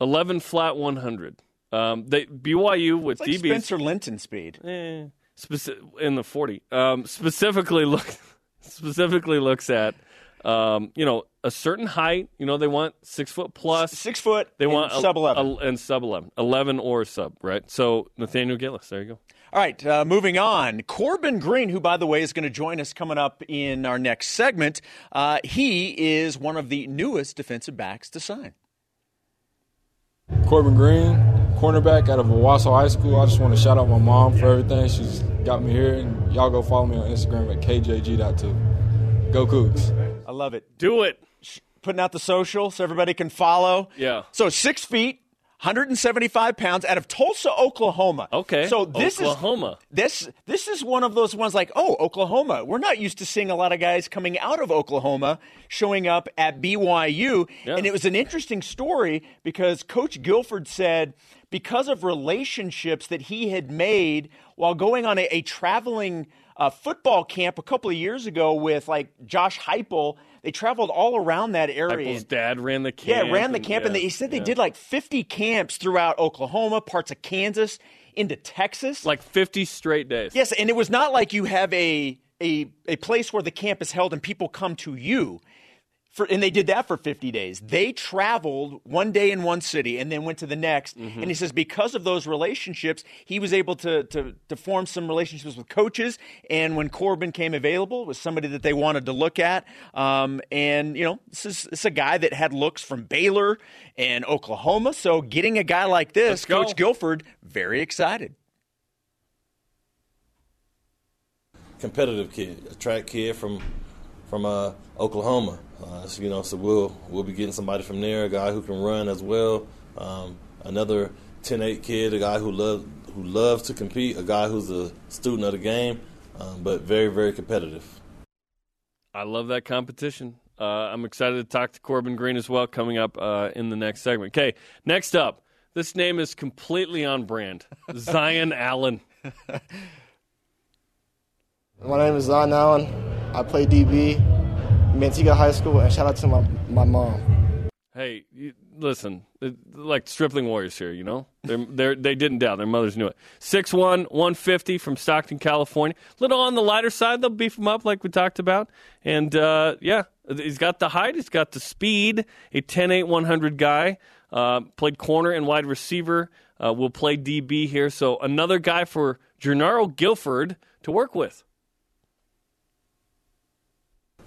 Eleven flat one hundred. Um, they BYU with It's like DBs Spencer Linton speed. eh, speci- in the forty. Um, specifically look specifically looks at um, you know a certain height. You know they want six foot plus. Six foot. They want sub 11. and sub eleven. Eleven or sub. Right. So Nathaniel Gillis. There you go. All right, uh, moving on. Corbin Green, who, by the way, is going to join us coming up in our next segment, uh, he is one of the newest defensive backs to sign. Corbin Green, cornerback out of Owasso High School. I just want to shout out my mom for everything. She's got me here, and y'all go follow me on Instagram at kjg.2. Go Cougs. I love it. Do it. Putting out the social so everybody can follow. Yeah. So six feet, 175 pounds, out of Tulsa, Oklahoma. Okay. So this Oklahoma. is this this is one of those ones like, oh, Oklahoma. We're not used to seeing a lot of guys coming out of Oklahoma showing up at BYU, and it was an interesting story because Coach Gilford said because of relationships that he had made while going on a, a traveling uh, football camp a couple of years ago with like Josh Heupel. They traveled all around that area. Heupel's dad ran the camp. Yeah, ran the and- camp, and yeah, they, he said they yeah. did like 50 camps throughout Oklahoma, parts of Kansas, into Texas. like fifty straight days. Yes, and it was not like you have a a a place where the camp is held and people come to you. For, and they did that for 50 days. They traveled one day in one city and then went to the next. Mm-hmm. And he says because of those relationships, he was able to, to, to form some relationships with coaches. And when Corbin came available, it was somebody that they wanted to look at. Um, and, you know, this is, this is a guy that had looks from Baylor and Oklahoma. So getting a guy like this, Coach Gilford, very excited. competitive kid, a track kid from from uh, Oklahoma. Uh, so, you know, so we'll we'll be getting somebody from there, a guy who can run as well. Um, another 10-8 kid, a guy who loves who loves to compete, a guy who's a student of the game, um, but very very competitive. I love that competition. Uh, I'm excited to talk to Corbin Green as well coming up uh, in the next segment. Okay, next up, this name is completely on brand Zion Allen. My name is Zion Allen. I play DB, Manteca High School, and shout out to my, my mom. Hey, you, listen, like stripling warriors here, you know? They're, they're, they didn't doubt. Their mothers knew it. 6'1, 150 from Stockton, California. Little on the lighter side. They'll beef him up like we talked about. And, uh, yeah, he's got the height. He's got the speed. A 10'8, 100 guy. Uh, played corner and wide receiver. Uh, will play DB here. So another guy for Jernaro Gilford to work with.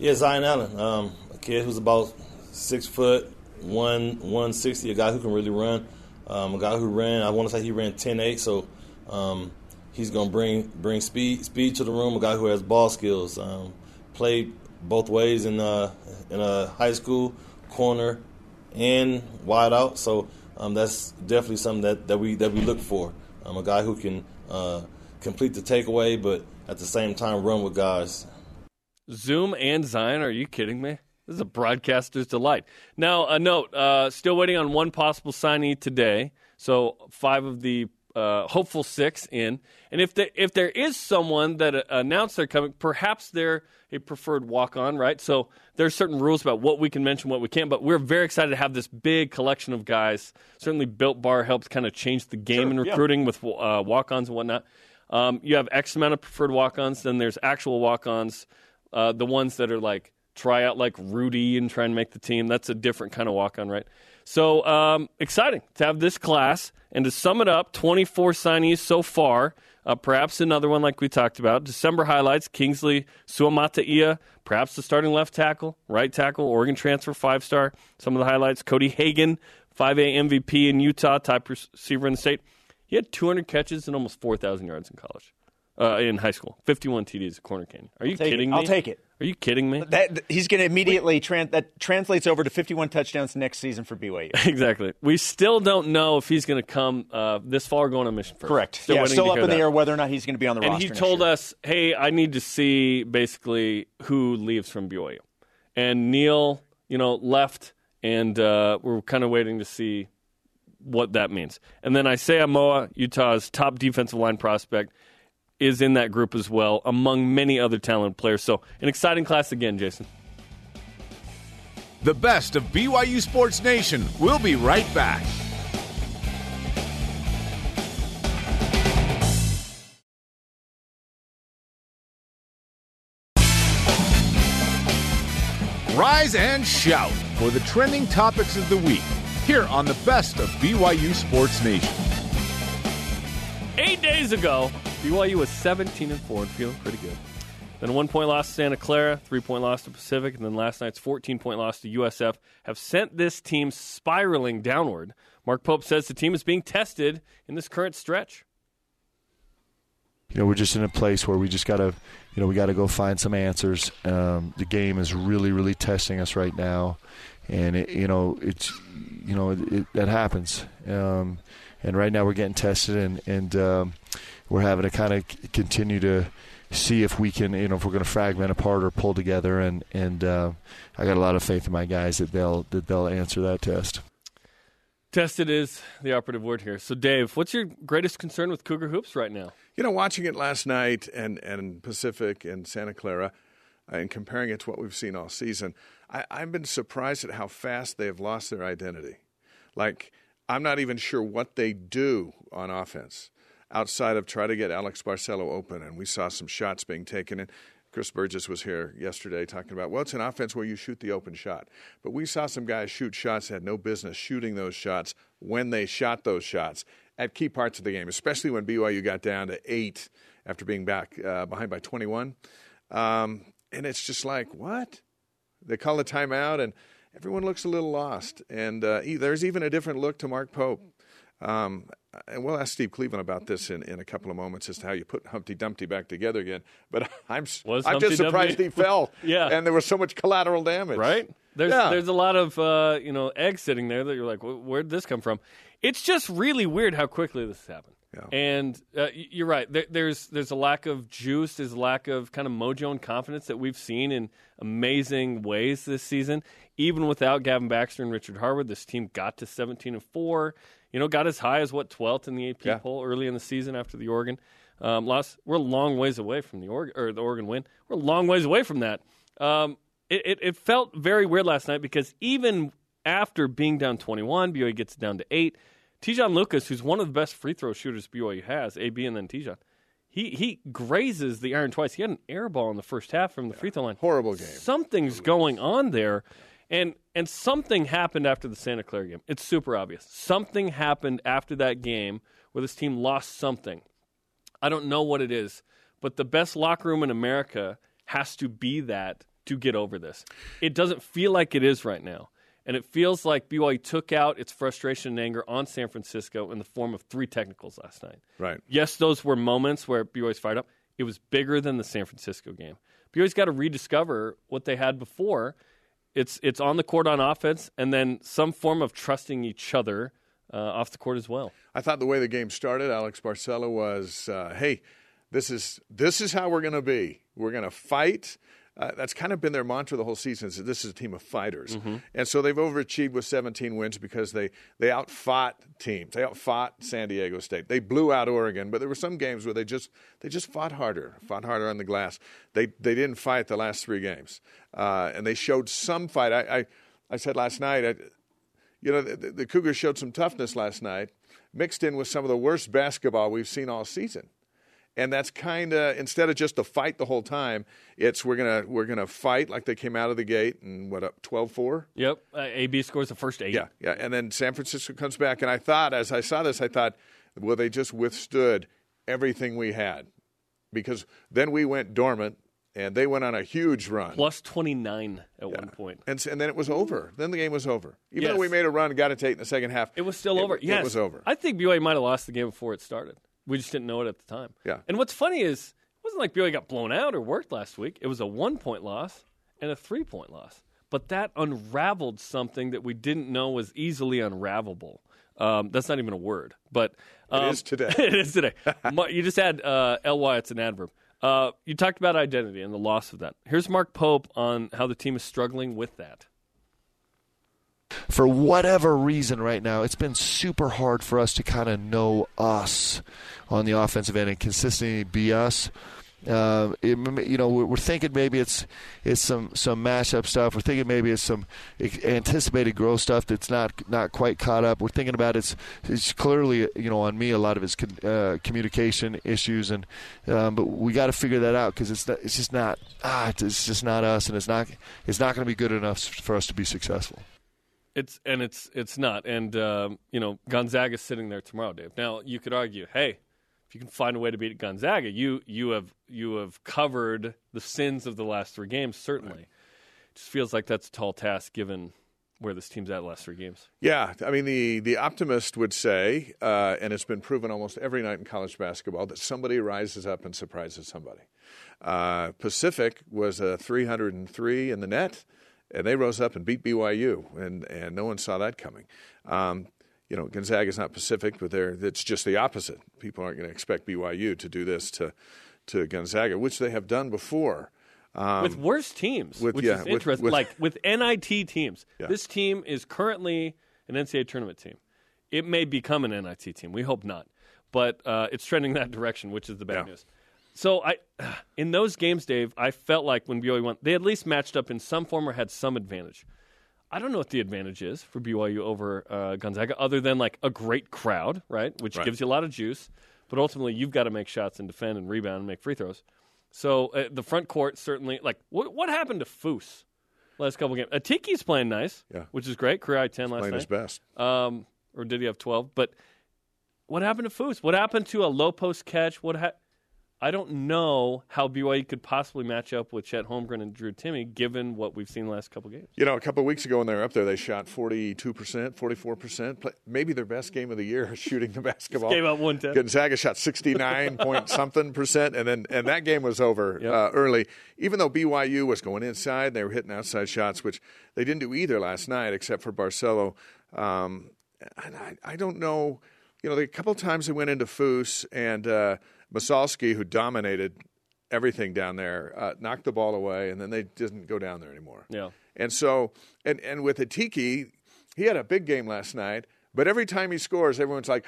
Yeah, Zion Allen, um, a kid who's about six foot, one one sixty, a guy who can really run, um, a guy who ran. I want to say he ran 10-8, so um, he's going to bring bring speed speed to the room. A guy who has ball skills. Um, played both ways in uh, in uh, high school, corner and wide out. So um, that's definitely something that, that we that we look for. Um, a guy who can uh, complete the takeaway, but at the same time run with guys. Zoom and Zion. Are you kidding me? This is a broadcaster's delight. Now, a note: uh, still waiting on one possible signee today. So five of the uh, hopeful six in. And if the, if there is someone that uh, announced they're coming, perhaps they're a preferred walk on, right? So there's certain rules about what we can mention, what we can't. But we're very excited to have this big collection of guys. Certainly, Built Bar helps kind of change the game Sure, in yeah. recruiting with uh, walk ons and whatnot. Um, you have X amount of preferred walk ons, then there's actual walk ons, uh, the ones that are like try out like Rudy and try and make the team. That's a different kind of walk on, right? So um, exciting to have this class. And to sum it up, 24 signees so far. Uh, perhaps another one like we talked about. December highlights Kingsley Suamataia, perhaps the starting left tackle, right tackle, Oregon transfer, five star. Some of the highlights Cody Hagen, 5A MVP in Utah, top receiver in the state. He had 200 catches and almost 4,000 yards in college. Uh, in high school. 51 TDs at Corner Canyon. Are you take it. kidding me? I'll take it. Are you kidding me? That he's going to immediately that translates over to 51 touchdowns next season for BYU. exactly. We still don't know if he's going to come uh, this far going on mission first. Correct. Still yeah, still up in the air whether or not he's going to be on the and roster. he next told us, "Hey, I need to see basically who leaves from BYU." And Neil, you know, left, and uh, we're kind of waiting to see what that means. And then Isaiah Moa, Utah's top defensive line prospect, is in that group as well, among many other talented players. So, an exciting class again, Jason. The best of BYU Sports Nation. We'll be right back. Rise and shout for the trending topics of the week here on the best of BYU Sports Nation. Eight days ago, BYU was 17 and four and feeling pretty good. Then one point loss to Santa Clara, three point loss to Pacific, and then last night's 14 point loss to USF have sent this team spiraling downward. Mark Pope says the team is being tested in this current stretch. you know, we're just in a place where we just got to, you know, we got to go find some answers. Um, the game is really, really testing us right now, and it, you know, it's, you know, it, it, that happens. Um, and right now we're getting tested, and and um, we're having to kind of continue to see if we can, you know, if we're going to fragment apart or pull together. And and uh, I got a lot of faith in my guys that they'll that they'll answer that test. Tested is the operative word here. So, Dave, what's your greatest concern with Cougar Hoops right now? You know, watching it last night and, and Pacific and Santa Clara and comparing it to what we've seen all season, I, I've been surprised at how fast they have lost their identity. Like, I'm not even sure what they do on offense outside of try to get Alex Barcello open. And we saw some shots being taken. And Chris Burgess was here yesterday talking about, well, it's an offense where you shoot the open shot. But we saw some guys shoot shots that had no business shooting those shots when they shot those shots at key parts of the game, especially when BYU got down to eight after being back uh, behind by 21. Um, and it's just like, what? They call a timeout, and everyone looks a little lost. And uh, there's even a different look to Mark Pope. Um, and we'll ask Steve Cleveland about this in, in a couple of moments as to how you put Humpty Dumpty back together again. But I'm Was I'm Humpty just surprised Dumpty- he fell. Yeah. and there was so much collateral damage. Right? There's Yeah. there's a lot of uh, you know eggs sitting there that you're like, where'd this come from? It's just really weird how quickly this happened. And uh, you're right. There, there's there's a lack of juice. There's a lack of kind of mojo and confidence that we've seen in amazing ways this season. Even without Gavin Baxter and Richard Harward, this team got to 17 and four. You know, got as high as what 12th in the AP poll early in the season after the Oregon um, loss. We're a long ways away from the Oregon or the Oregon win. We're a long ways away from that. Um, it, it, it felt very weird last night because even after being down 21, BYU gets down to eight. Te'Jon Lucas, who's one of the best free throw shooters BYU has, AB and then Te'Jon, he he grazes the iron twice. He had an air ball in the first half from the free throw line. Horrible game. Something's going on there, and and something happened after the Santa Clara game. It's super obvious. Something happened after that game where this team lost something. I don't know what it is, but the best locker room in America has to be that to get over this. It doesn't feel like it is right now. And it feels like BYU took out its frustration and anger on San Francisco in the form of three technicals last night. Right. Yes, those were moments where BYU's fired up. It was bigger than the San Francisco game. BYU's got to rediscover what they had before. It's it's on the court on offense, and then some form of trusting each other uh, off the court as well. I thought the way the game started, Alex Barcello was, uh, "Hey, this is this is how we're going to be. We're going to fight." Uh, that's kind of been their mantra the whole season. Is that this is a team of fighters, and so they've overachieved with 17 wins because they they outfought teams. They outfought San Diego State. They blew out Oregon, but there were some games where they just they just fought harder, fought harder on the glass. They they didn't fight the last three games, uh, and they showed some fight. I I, I said last night. I, you know, the, the Cougars showed some toughness last night, mixed in with some of the worst basketball we've seen all season. And that's kind of instead of just a fight the whole time, it's we're gonna we're gonna fight like they came out of the gate and what up 12-4? Yep. Uh, AB scores the first eight. Yeah, yeah. And then San Francisco comes back, and I thought as I saw this, I thought, well, they just withstood everything we had, because then we went dormant, and they went on a huge run. Plus 29 at one point. And, and then it was over. Then the game was over. Even Yes. though we made a run, got it to eight in the second half, It was still over. It was over. I think BYU might have lost the game before it started. We just didn't know it at the time. Yeah. And what's funny is it wasn't like BYU got blown out or worked last week. It was a one point loss and a three point loss. But that unraveled something that we didn't know was easily unravelable. Um, that's not even a word, but um, is today. it is today. You just had uh, ly. It's an adverb. Uh, you talked about identity and the loss of that. Here's Mark Pope on how the team is struggling with that. For whatever reason right now, it's been super hard for us to kind of know us on the offensive end and consistently be us. Uh, it, you know, we're thinking maybe it's it's some some mashup stuff. We're thinking maybe it's some anticipated growth stuff that's not not quite caught up. We're thinking about it's it's clearly you know on me a lot of it's uh, communication issues and um, but we got to figure that out because it's not, it's just not ah it's just not us and it's not it's not going to be good enough for us to be successful. It's and it's it's not. And um, you know, Gonzaga's sitting there tomorrow, Dave. Now you could argue, hey, if you can find a way to beat Gonzaga, you you have you have covered the sins of the last three games. Certainly, right. it just feels like that's a tall task given where this team's at last three games. Yeah, I mean the the optimist would say, uh, and it's been proven almost every night in college basketball that somebody rises up and surprises somebody. Uh, Pacific was a 303 in the net, and they rose up and beat BYU, and and no one saw that coming. Um, you know, Gonzaga is not Pacific, but they're, it's just the opposite. People aren't going to expect BYU to do this to, to Gonzaga, which they have done before. Um, with worse teams, with, which yeah, is interesting. With, with, like with NIT teams, yeah. this team is currently an NCAA tournament team. It may become an NIT team. We hope not, but uh, it's trending that direction, which is the bad yeah. news. So I, in those games, Dave, I felt like when BYU won, they at least matched up in some form or had some advantage. I don't know what the advantage is for BYU over uh, Gonzaga, other than like a great crowd, right? Which right. gives you a lot of juice. But ultimately, you've got to make shots and defend and rebound and make free throws. So uh, the front court certainly like what what happened to Foose last couple games? Atiki's playing nice, yeah. which is great. Career high ten He's last playing night. his best, um, or did he have twelve? But what happened to Foose? What happened to a low post catch? What ha- I don't know how BYU could possibly match up with Chet Holmgren and Drew Timme, given what we've seen the last couple games. You know, a couple of weeks ago when they were up there, they shot 42%, 44%. Maybe their best game of the year shooting the basketball. Game up 110. Gonzaga shot 69 point something percent, and then and that game was over yep. uh, early. Even though BYU was going inside, they were hitting outside shots, which they didn't do either last night, except for Barcello. Um, and I, I don't know. You know, a couple of times they went into Foose and. Uh, Massalski, who dominated everything down there, uh, knocked the ball away, and then they didn't go down there anymore. Yeah. And so, and and with Atiki, he had a big game last night, but every time he scores, everyone's like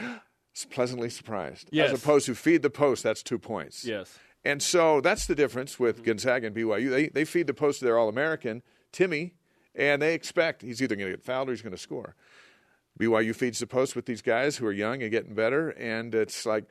pleasantly surprised. Yes. As opposed to feed the post, that's two points. Yes. And so that's the difference with mm-hmm. Gonzaga and BYU. They they feed the post to their All American Timme, and they expect he's either going to get fouled or he's going to score. BYU feeds the post with these guys who are young and getting better, and it's like,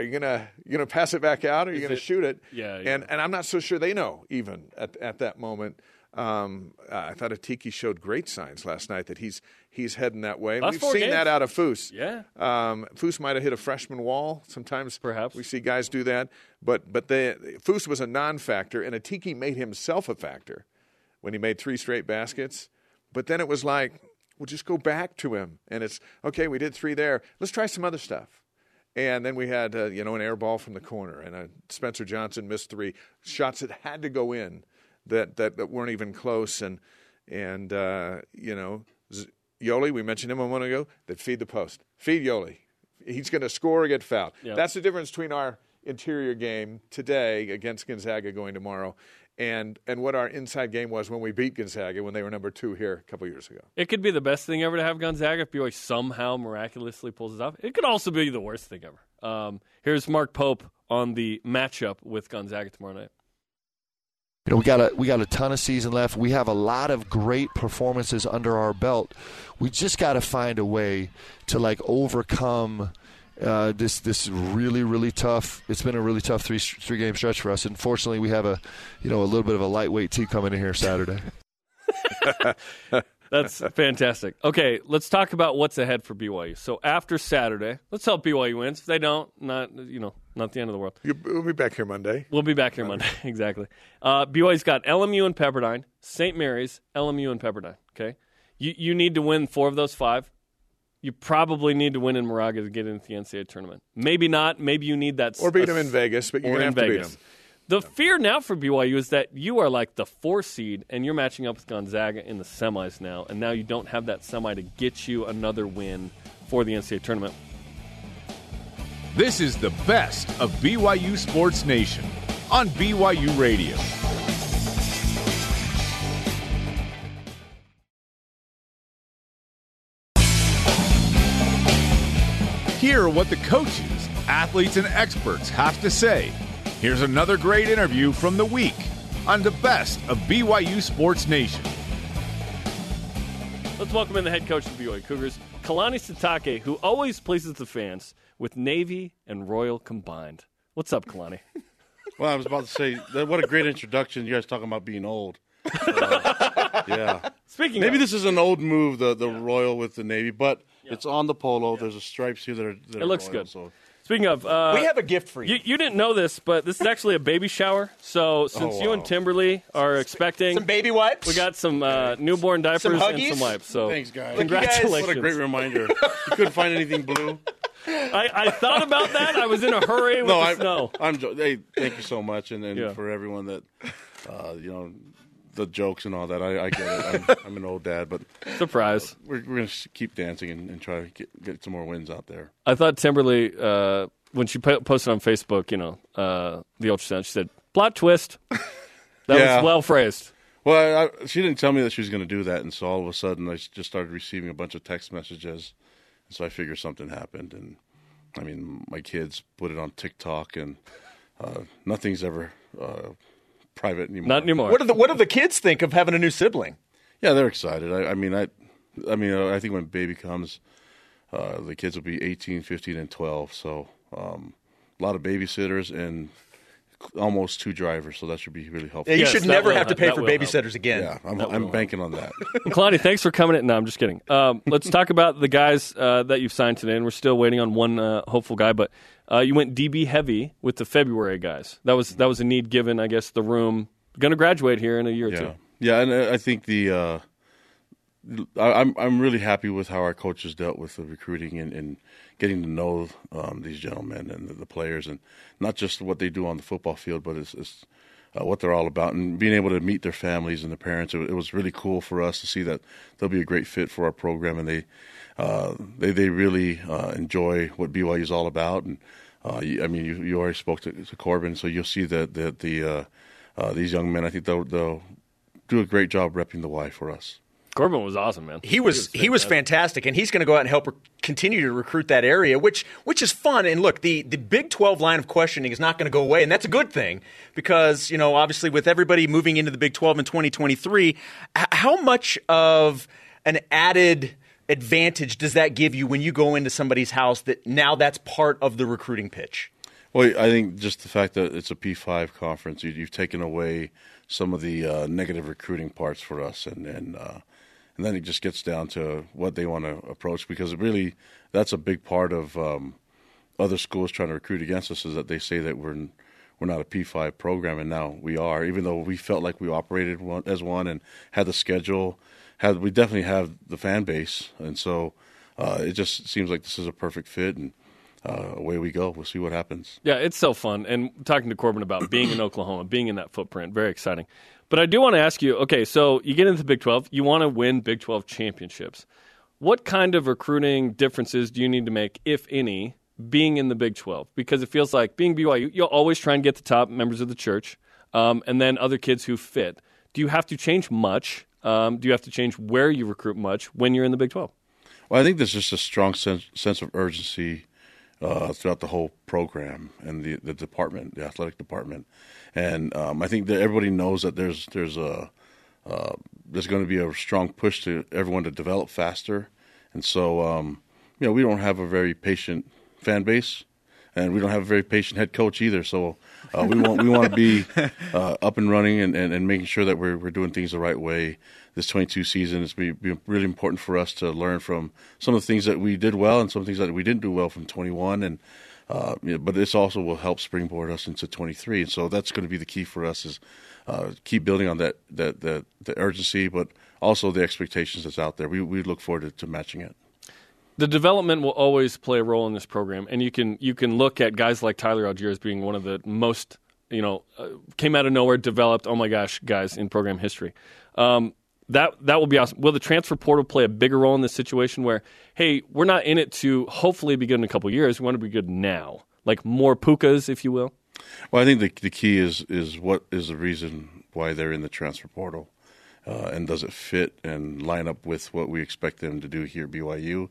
are you gonna you gonna pass it back out? Or are you gonna it, shoot it? Yeah, yeah, And and I'm not so sure they know even at at that moment. Um, I thought Atiki showed great signs last night that he's he's heading that way. Last We've seen games. that out of Foose. Yeah, um, Foose might have hit a freshman wall. Sometimes perhaps we see guys do that, but but the Foose was a non-factor, and Atiki made himself a factor when he made three straight baskets. But then it was like, we'll just go back to him, and it's okay. We did three there. Let's try some other stuff. And then we had, uh, you know, an air ball from the corner, and uh, Spencer Johnson missed three shots that had to go in, that that, that weren't even close, and and uh, you know, Yoli, we mentioned him a moment ago, that feed the post, feed Yoli, he's going to score or get fouled. Yep. That's the difference between our interior game today against Gonzaga going tomorrow and and what our inside game was when we beat Gonzaga when they were number two here a couple years ago. It could be the best thing ever to have Gonzaga if BYU somehow miraculously pulls it off. It could also be the worst thing ever. Um, here's Mark Pope on the matchup with Gonzaga tomorrow night. You know, we got a we got a ton of season left. We have a lot of great performances under our belt. We just got to find a way to like overcome uh, this this really really tough. It's been a really tough three three game stretch for us. Unfortunately, we have a you know a little bit of a lightweight team coming in here Saturday. That's fantastic. Okay, let's talk about what's ahead for BYU. So after Saturday, let's hope BYU wins. If they don't, not you know, not the end of the world. We'll be back here Monday. We'll be back here Monday. exactly. Uh, BYU's got LMU and Pepperdine, St. Mary's, LMU and Pepperdine. Okay, you you need to win four of those five you probably need to win in Moraga to get into the NCAA tournament. Maybe not. Maybe you need that. Or beat them in Vegas, but you're going to in have to beat them. The fear now for BYU is that you are like the four seed and you're matching up with Gonzaga in the semis now, and now you don't have that semi to get you another win for the NCAA tournament. This is the best of BYU Sports Nation on BYU Radio. Hear what the coaches, athletes, and experts have to say. Here's another great interview from the week on the best of BYU Sports Nation. Let's welcome in the head coach of the BYU Cougars, Kalani Sitake, who always pleases the fans with Navy and Royal combined. What's up, Kalani? Well, I was about to say, what a great introduction. You guys talking about being old. Uh, yeah. Speaking Maybe of- this is an old move, the the royal with the navy, but it's on the polo. There's a stripes here that are. That It are looks royal, good. So Speaking of, uh, We have a gift for you. you. You didn't know this, but this is actually a baby shower. So since you and. Timberly are expecting Some baby wipes. we got some uh, newborn diapers Some and some wipes. So thanks, guys. Congratulations! What a great reminder. you couldn't find anything blue. I, I thought about that. I was in a hurry with no, the I, snow. I'm. Hey, thank you so much, and, and Yeah. for everyone that, uh, you know, the jokes and all that. I, I get it. I'm, I'm an old dad, but Surprise. we're, we're going to keep dancing and, and try to get, get some more wins out there. I thought Timberly uh, when she po- posted on Facebook, you know, uh, the ultrasound. She said plot twist. That Yeah. was well phrased. Well, I, she didn't tell me that she was going to do that, and so all of a sudden, I just started receiving a bunch of text messages, and so I figured something happened. And I mean, my kids put it on TikTok, and uh, nothing's ever uh, private anymore. Not anymore. What do the What do the kids think of having a new sibling? Yeah, they're excited. I, I mean, I, I mean, uh, I think when baby comes, uh, the kids will be 18, 15, and 12. So um, a lot of babysitters and almost two drivers. So that should be really helpful. Yeah, you Yes, should never will have to pay for will help. babysitters again. Yeah, I'm, I'm banking on that. Kalani, thanks for coming in. No, I'm just kidding. Um, let's talk about the guys uh, that you've signed today, and we're still waiting on one uh, hopeful guy. But uh, you went DB heavy with the February guys. That was that was a need given, I guess. The room going to graduate here in a year or yeah, two. yeah, and uh, I think the uh, I, I'm I'm really happy with how our coaches dealt with the recruiting and, and getting to know um, these gentlemen and the, the players, and not just what they do on the football field, but it's, it's uh, what they're all about, and being able to meet their families and their parents. It, it was really cool for us to see that they'll be a great fit for our program, and they uh, they they really uh, enjoy what BYU is all about. And uh, I mean, you, you already spoke to, to Corbin, so you'll see that that the uh, uh, these young men, I think they'll, they'll do a great job repping the Y for us. Corbin was awesome, man. He was he was fantastic, and he's going to go out and help re- continue to recruit that area, which which is fun. And look, the the Big Twelve line of questioning is not going to go away, and that's a good thing because you know obviously with everybody moving into the Big Twelve in 2023, h- how much of an added advantage does that give you when you go into somebody's house that now that's part of the recruiting pitch? Well, I think just the fact that it's a P5 conference, you, you've taken away some of the uh, negative recruiting parts for us, and and uh, and then it just gets down to what they want to approach because really that's a big part of um, other schools trying to recruit against us is that they say that we're we're not a P5 program, and now we are. Even though we felt like we operated one, as one and had the schedule, had we definitely have the fan base, and so uh, it just seems like this is a perfect fit and. Uh, away we go. We'll see what happens. Yeah, it's so fun. And talking to Corbin about being in Oklahoma, being in that footprint, very exciting. But I do want to ask you okay, so you get into the Big 12, you want to win Big 12 championships. What kind of recruiting differences do you need to make, if any, being in the Big 12? Because it feels like being BYU, you'll always try and get the top members of the church um, and then other kids who fit. Do you have to change much? Um, do you have to change where you recruit much when you're in the Big 12? Well, I think there's just a strong sense, sense of urgency uh, throughout the whole program and the, the department, the athletic department, and um, I think that everybody knows that there's there's a uh, there's going to be a strong push to everyone to develop faster, and so um, you know we don't have a very patient fan base, and we don't have a very patient head coach either. So uh, we want we want to be uh, up and running and, and, and making sure that we're we're doing things the right way. This 22 season is be, be really important for us to learn from some of the things that we did well and some things that we didn't do well from 21 and. Uh, you know, but this also will help springboard us into 23, and so that's going to be the key for us is uh, keep building on that, that that the urgency, but also the expectations that's out there. We we look forward to, to matching it. The development will always play a role in this program, and you can you can look at guys like Tyler Allgeier as being one of the most you know uh, came out of nowhere, developed. Oh my gosh, guys in program history. Um, that that will be awesome. Will the transfer portal play a bigger role in this situation? Where hey, we're not in it to hopefully be good in a couple years. We want to be good now, like more pukas, if you will. Well, I think the the key is is what is the reason why they're in the transfer portal, uh, and does it fit and line up with what we expect them to do here at BYU,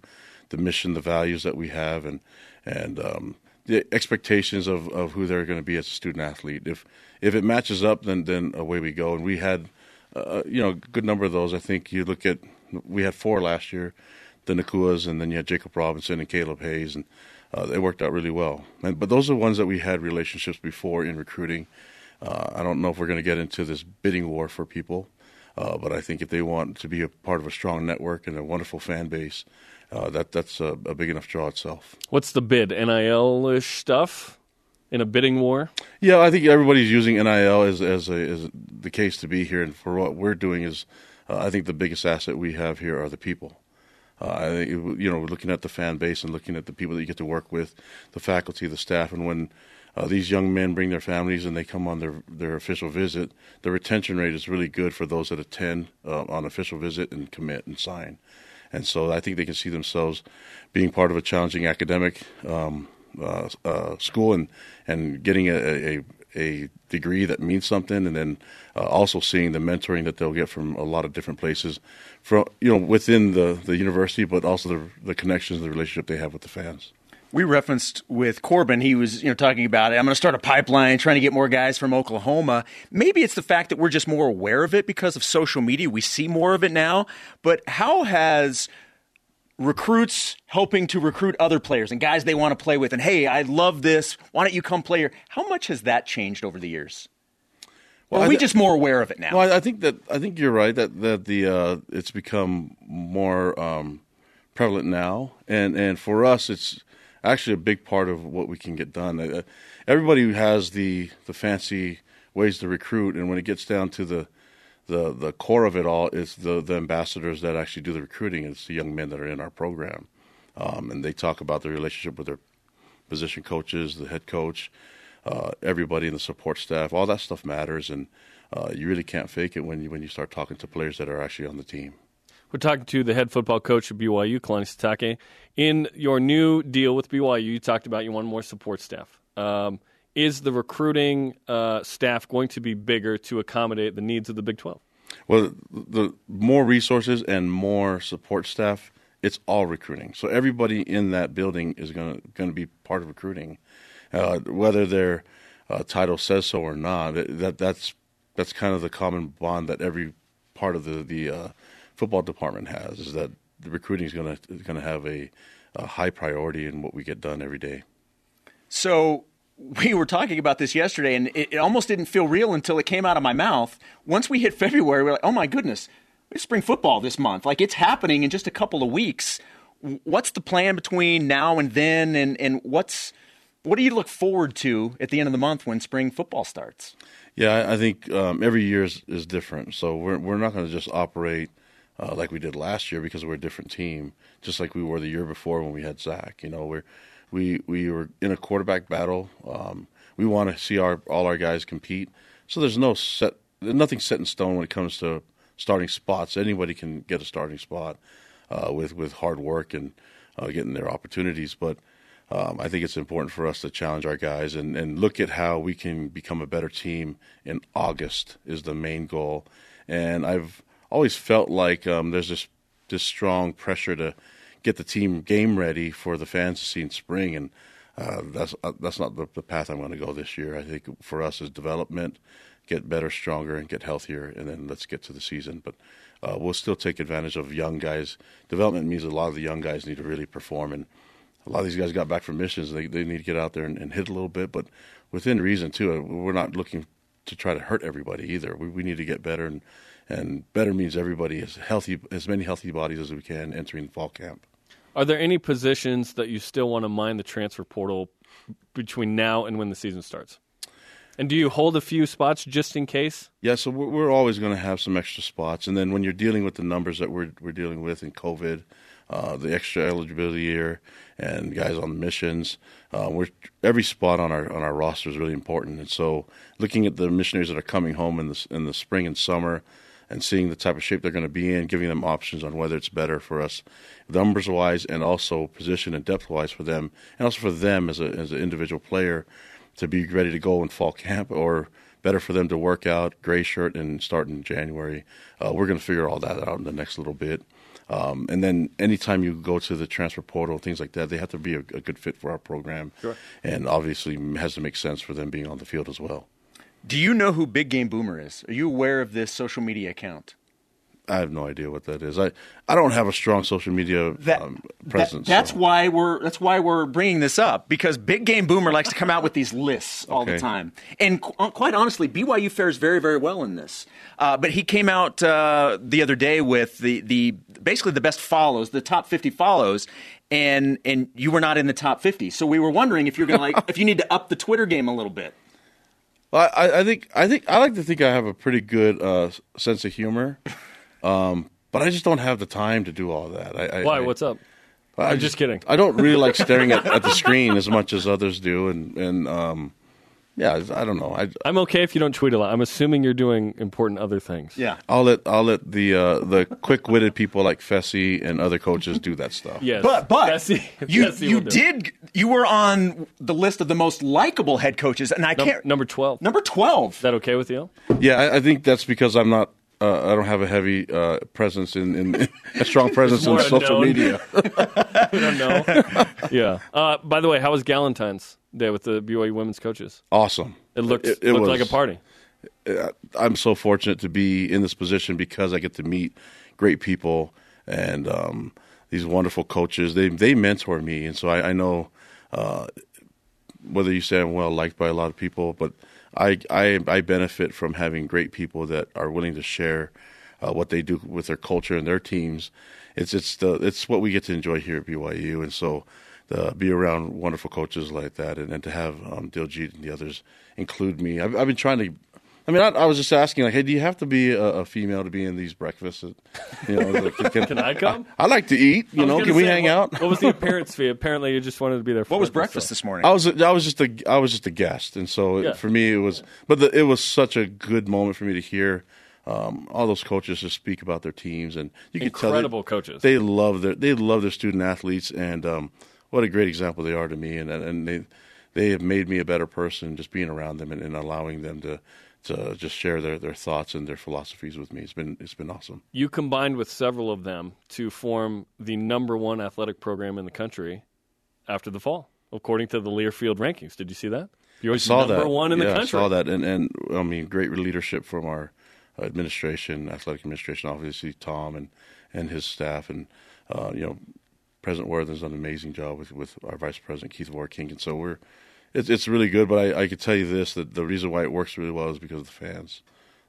the mission, the values that we have, and and um, the expectations of, of who they're going to be as a student athlete. If if it matches up, then then away we go. And we had, uh, you know, a good number of those. I think you look at we had four last year, the Nacuas, and then you had Jacob Robinson and Caleb Hayes, and uh, they worked out really well. And, but those are the ones that we had relationships before in recruiting. Uh, I don't know if we're going to get into this bidding war for people, uh, but I think if they want to be a part of a strong network and a wonderful fan base, uh, that that's a, a, big enough draw itself. What's the bid? NIL ish stuff in a bidding war? Yeah, I think everybody's using NIL as as, a, as the case to be here, and for what we're doing is, uh, I think the biggest asset we have here are the people. Uh, I think you know, looking at the fan base and looking at the people that you get to work with, the faculty, the staff, and when uh, these young men bring their families and they come on their their official visit, the retention rate is really good for those that attend uh, on official visit and commit and sign. And so I think they can see themselves being part of a challenging academic um, uh, uh, school and, and getting a, a, a, degree that means something, and then uh, also seeing the mentoring that they'll get from a lot of different places, from you know within the, the university, but also the, the connections, the relationship they have with the fans we referenced with Corbin, he was you know talking about it. I'm going to start a pipeline, trying to get more guys from Oklahoma. Maybe it's the fact that we're just more aware of it because of social media. We see more of it now. But how has recruits helping to recruit other players and guys they want to play with, and hey, I love this. Why don't you come play here? How much has that changed over the years? Well, are we th- just more aware of it now? Well, I think that I think you're right that that the uh, it's become more um, prevalent now, and and for us, it's actually a big part of what we can get done. Uh, everybody has the the fancy ways to recruit, and when it gets down to the the the core of it all, it's the the ambassadors that actually do the recruiting. It's the young men that are in our program, um, and they talk about their relationship with their position coaches, the head coach, uh, everybody in the support staff. All that stuff matters, and uh, you really can't fake it when you when you start talking to players that are actually on the team. We're talking to the head football coach of BYU, Kalani Sitake. In your new deal with BYU, you talked about you want more support staff. Um, is the recruiting uh, staff going to be bigger to accommodate the needs of the Big 12? Well, the more resources and more support staff, it's all recruiting. So everybody in that building is going to be part of recruiting, uh, whether their uh, title says so or not. That that's that's kind of the common bond that every part of the the uh, football department has is that the recruiting is going to going to have a, a high priority in what we get done every day. So we were talking about this yesterday, and it, it, almost didn't feel real until it came out of my mouth. Once we hit February, we're like, "Oh my goodness, it's spring football this month! Like it's happening in just a couple of weeks." What's the plan between now and then, and and what's what do you look forward to at the end of the month when spring football starts? Yeah, I think um, every year is, is different, so we're we're not going to just operate uh, like we did last year because we're a different team, just like we were the year before when we had Zach. You know, we're we we were in a quarterback battle. Um, we want to see our all our guys compete. So there's no set, nothing set in stone when it comes to starting spots. Anybody can get a starting spot uh, with with hard work and uh, getting their opportunities. But um, I think it's important for us to challenge our guys and, and look at how we can become a better team in August is the main goal. And I've always felt like um, there's this this strong pressure to get the team game ready for the fans to see in spring, and uh, that's uh, that's not the, the path I'm going to go this year. I think for us is development, get better, stronger, and get healthier, and then let's get to the season. But uh, we'll still take advantage of young guys. Development means a lot of the young guys need to really perform, and a lot of these guys got back from missions. They they need to get out there and, and hit a little bit, but within reason too. We're not looking to try to hurt everybody either. We we need to get better and and better means everybody is healthy, as many healthy bodies as we can entering fall camp. Are there any positions that you still want to mine the transfer portal between now and when the season starts? And do you hold a few spots just in case? Yeah, so we're, always going to have some extra spots. And then when you're dealing with the numbers that we're we're dealing with in COVID, uh, the extra eligibility year, and guys on the missions. Uh, we're every spot on our on our roster is really important, and so looking at the missionaries that are coming home in the in the spring and summer, and seeing the type of shape they're going to be in, giving them options on whether it's better for us, numbers wise, and also position and depth wise for them, and also for them as a as an individual player to be ready to go in fall camp or better for them to work out gray shirt and start in January. Uh, we're going to figure all that out in the next little bit. Um, and then anytime you go to the transfer portal, things like that, they have to be a, a good fit for our program. Sure. And obviously has to make sense for them being on the field as well. Do you know who Big Game Boomer is? Are you aware of this social media account? I have no idea what that is. I, I don't have a strong social media um, presence. That- that's so. why we're that's why we're bringing this up because Big Game Boomer likes to come out with these lists all the time, and qu- uh, quite honestly, BYU fares very very well in this. Uh, but he came out uh, the other day with the the basically the best follows, the top fifty follows. And and you were not in the top fifty, so we were wondering if you're gonna like if you need to up the Twitter game a little bit. Well, I, I think I think I like to think I have a pretty good uh, sense of humor, um, but I just don't have the time to do all that. I, I, Why? I- What's up? I I'm just kidding. I don't really like staring at, at the screen as much as others do, and and um, yeah, I don't know. I I'm okay if you don't tweet a lot. I'm assuming you're doing important other things. Yeah. I'll let I'll let the uh, the quick witted people like Fessy and other coaches do that stuff. Yes. But but Fessy- you Fessy you will it. did you were on the list of the most likable head coaches, and I Num- can't number twelve. number twelve. Is that okay with you? Yeah, I, I think that's because I'm not. Uh, I don't have a heavy uh, presence in, in a strong presence in social unknown. media. we don't know. yeah. Uh, by the way, how was Galentine's Day with the BYU women's coaches? Awesome. It looked It- it looked was- like a party. uh, I'm so fortunate to be in this position because I get to meet great people and um, these wonderful coaches. They they mentor me, and so I, I know uh, whether you say I'm well liked by a lot of people, but I I, I benefit from having great people that are willing to share uh, what they do with their culture and their teams. It's it's the it's what we get to enjoy here at BYU, and so. To be around wonderful coaches like that, and, and to have um, Diljit and the others include me. I've, I've been trying to I mean, I, I was just asking, like, hey, do you have to be a, a female to be in these breakfasts? You know, like, can, Can I come? I, like to eat. You know, gonna can we say, hang what, out? What was the appearance fee? Apparently, you just wanted to be there. For What was breakfast, breakfast this morning? I was I was just a I was just a guest, and so Yeah. for me it was. But the, it was such a good moment for me to hear um, all those coaches just speak about their teams, and you can tell Incredible they, coaches. They love their they love their student athletes, and um, what a great example they are to me, and and they they have made me a better person just being around them and, and allowing them to. To just share their, their thoughts and their philosophies with me, it's been it's been awesome. You combined with several of them to form the number one athletic program in the country after the fall, according to the Learfield rankings. Did you see that? You're I saw number that. one in yeah, the country. I saw that, and and I mean, great leadership from our administration, athletic administration, obviously Tom and and his staff, and uh, you know, President Worthen's done an amazing job with with our Vice President Keith Vorkink, and so we're it's it's really good. But I I could tell you this that the reason why it works really well is because of the fans.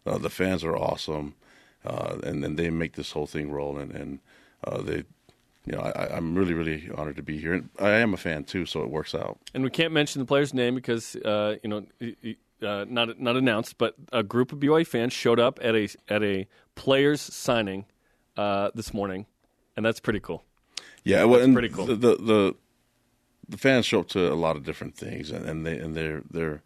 Uh, the fans are awesome, uh, and and they make this whole thing roll, and and uh, they. You know, I, I'm really, really honored to be here. And I am a fan too, so it works out. And we can't mention the player's name because uh, you know y- y- uh, not not announced, but a group of BYU fans showed up at a at a players signing uh, this morning, and that's pretty cool. Yeah, well, pretty cool. The, the the the fans show up to a lot of different things, and, and they and they're they're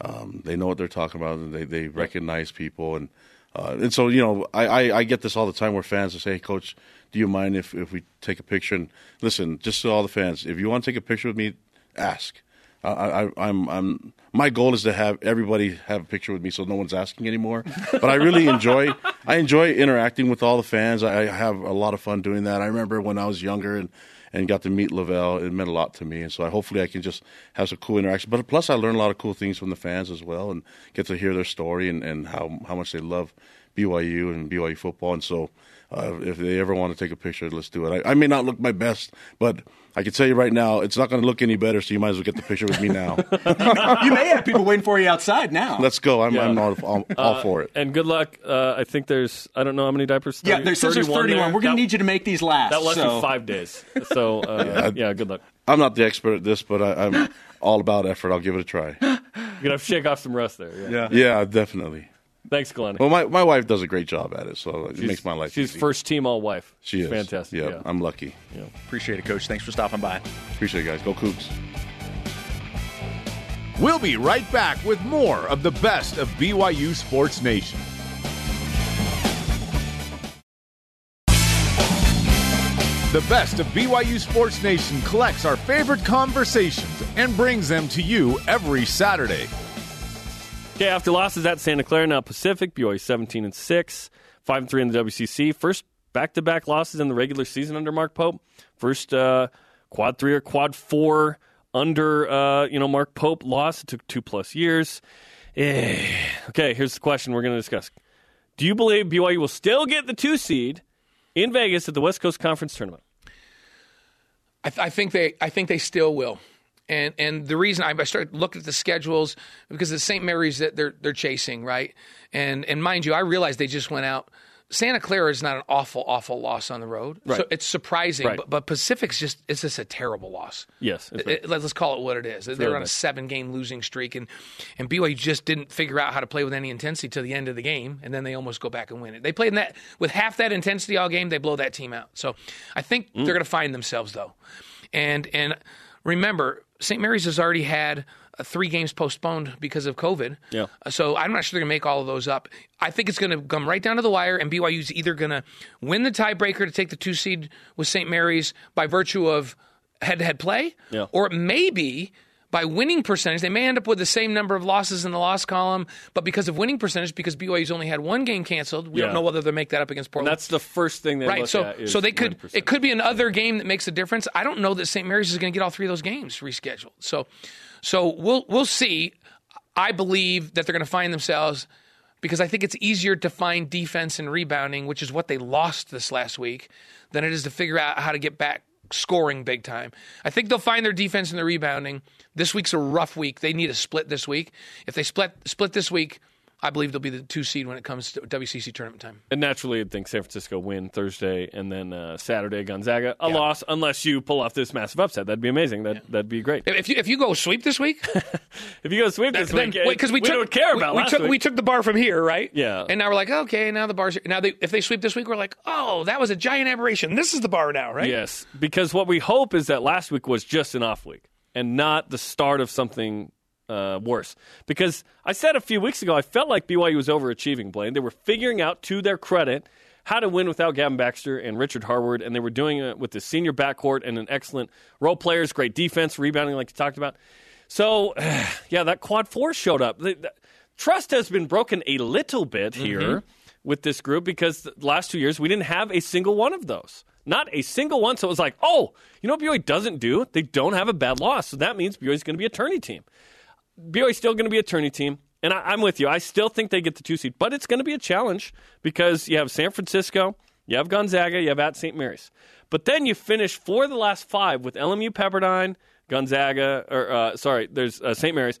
um, they know what they're talking about, and they they recognize people, and uh, and so you know, I, I I get this all the time where fans will say, "Hey, coach, do you mind if if we take a picture?" And listen, just to all the fans, if you want to take a picture with me, ask. I, I, I'm, I'm. My goal is to have everybody have a picture with me, so no one's asking anymore. But I really enjoy. I enjoy interacting with all the fans. I, I have a lot of fun doing that. I remember when I was younger and, and got to meet LaVell. It meant a lot to me, and so I hopefully I can just have some cool interaction. But plus, I learn a lot of cool things from the fans as well, and get to hear their story and, and how how much they love BYU and BYU football. And so, uh, if they ever want to take a picture, let's do it. I, I may not look my best, but I can tell you right now, it's not going to look any better. So you might as well get the picture with me now. you may have people waiting for you outside now. Let's go. I'm, Yeah. I'm all, all, all Uh, for it. And good luck. Uh, I think there's I don't know how many diapers. Yeah, 30 there says there's 31. there. We're going to need you to make these last. That lasts so. you five days. So uh, yeah, good luck. I'm not the expert at this, but I, I'm all about effort. I'll give it a try. You're gonna have to shake off some rust there. Yeah. Yeah, definitely. Thanks, Glenn. Well, my, my wife does a great job at it, so it She's- makes my life She's easy. first team all wife. She is fantastic. Yeah, Yeah. I'm lucky. Yeah. Appreciate it, Coach. Thanks for stopping by. Appreciate it, guys. Go Cougs. We'll be right back with more of the best of BYU Sports Nation. The best of BYU Sports Nation collects our favorite conversations and brings them to you every Saturday. Okay, after losses at Santa Clara, now Pacific, BYU 17 and 6, 5 and 3 in the WCC. First back to back losses in the regular season under Mark Pope. First uh, quad three or quad four under uh, you know Mark Pope loss. It took two plus years. Eh. Okay, here's the question we're going to discuss. Do you believe BYU will still get the two seed in Vegas at the West Coast Conference tournament? I, th- I think they I think they still will. And and the reason I, started looking at the schedules because the St. Mary's that they're they're chasing right, and and mind you, I realized they just went out. Santa Clara is not an awful awful loss on the road, Right. so it's surprising. Right. But, but Pacific's just it's just a terrible loss. Yes, it's It- let's call it what it is. They're really on a seven game losing streak, and and BYU just didn't figure out how to play with any intensity to the end of the game, and then they almost go back and win it. They played in that with half that intensity all game. They blow that team out. So I think Mm. they're going to find themselves though, and and remember St. Mary's has already had. Uh, three games postponed because of COVID. Yeah. Uh, So I'm not sure they're going to make all of those up. I think it's going to come right down to the wire, and BYU's either going to win the tiebreaker to take the two seed with St. Mary's by virtue of head to head play, Yeah. or it may be by winning percentage. They may end up with the same number of losses in the loss column, but because of winning percentage, because BYU's only had one game canceled, we Yeah. don't know whether they'll make that up against And Portland. that's the first thing they right. look So, so they could it could be another game that makes a difference. I don't know that St. Mary's is going to get all three of those games rescheduled. So, so we'll we'll see. I believe that they're going to find themselves because I think it's easier to find defense and rebounding, which is what they lost this last week, than it is to figure out how to get back scoring big time. I think they'll find their defense and their rebounding. This week's a rough week. They need a split this week. If they split split this week, I believe they'll be the two seed when it comes to WCC tournament time. And naturally, I'd think San Francisco win Thursday and then uh, Saturday Gonzaga a loss unless you pull off this massive upset. That'd be amazing. That that'd be great. If you if you go sweep this week, if you go sweep this then, week, because we, we took, don't care about we, we last took week. we took the bar from here, right? Yeah. And now we're like, okay, now the bar's now they, if they sweep this week, we're like, oh, that was a giant aberration. This is the bar now, right? Yes, because what we hope is that last week was just an off week and not the start of something uh, worse. Because I said a few weeks ago, I felt like BYU was overachieving, Blaine. They were figuring out, to their credit, how to win without Gavin Baxter and Richard Harward, and they were doing it with the senior backcourt and an excellent role players, great defense, rebounding, like you talked about. So, yeah, that quad four showed up. The, the- trust has been broken a little bit here Mhm. with this group because the last two years we didn't have a single one of those. Not a single one. So it was like, oh, you know what BYU doesn't do? They don't have a bad loss. So that means BYU is going to be a tourney team. BYU's still going to be a tourney team. And I, I'm with you. I still think they get the two seed, but it's going to be a challenge because you have San Francisco, you have Gonzaga, you have at St. Mary's. But then you finish for the last five with LMU Pepperdine, Gonzaga, or uh, sorry, there's uh, St. Mary's,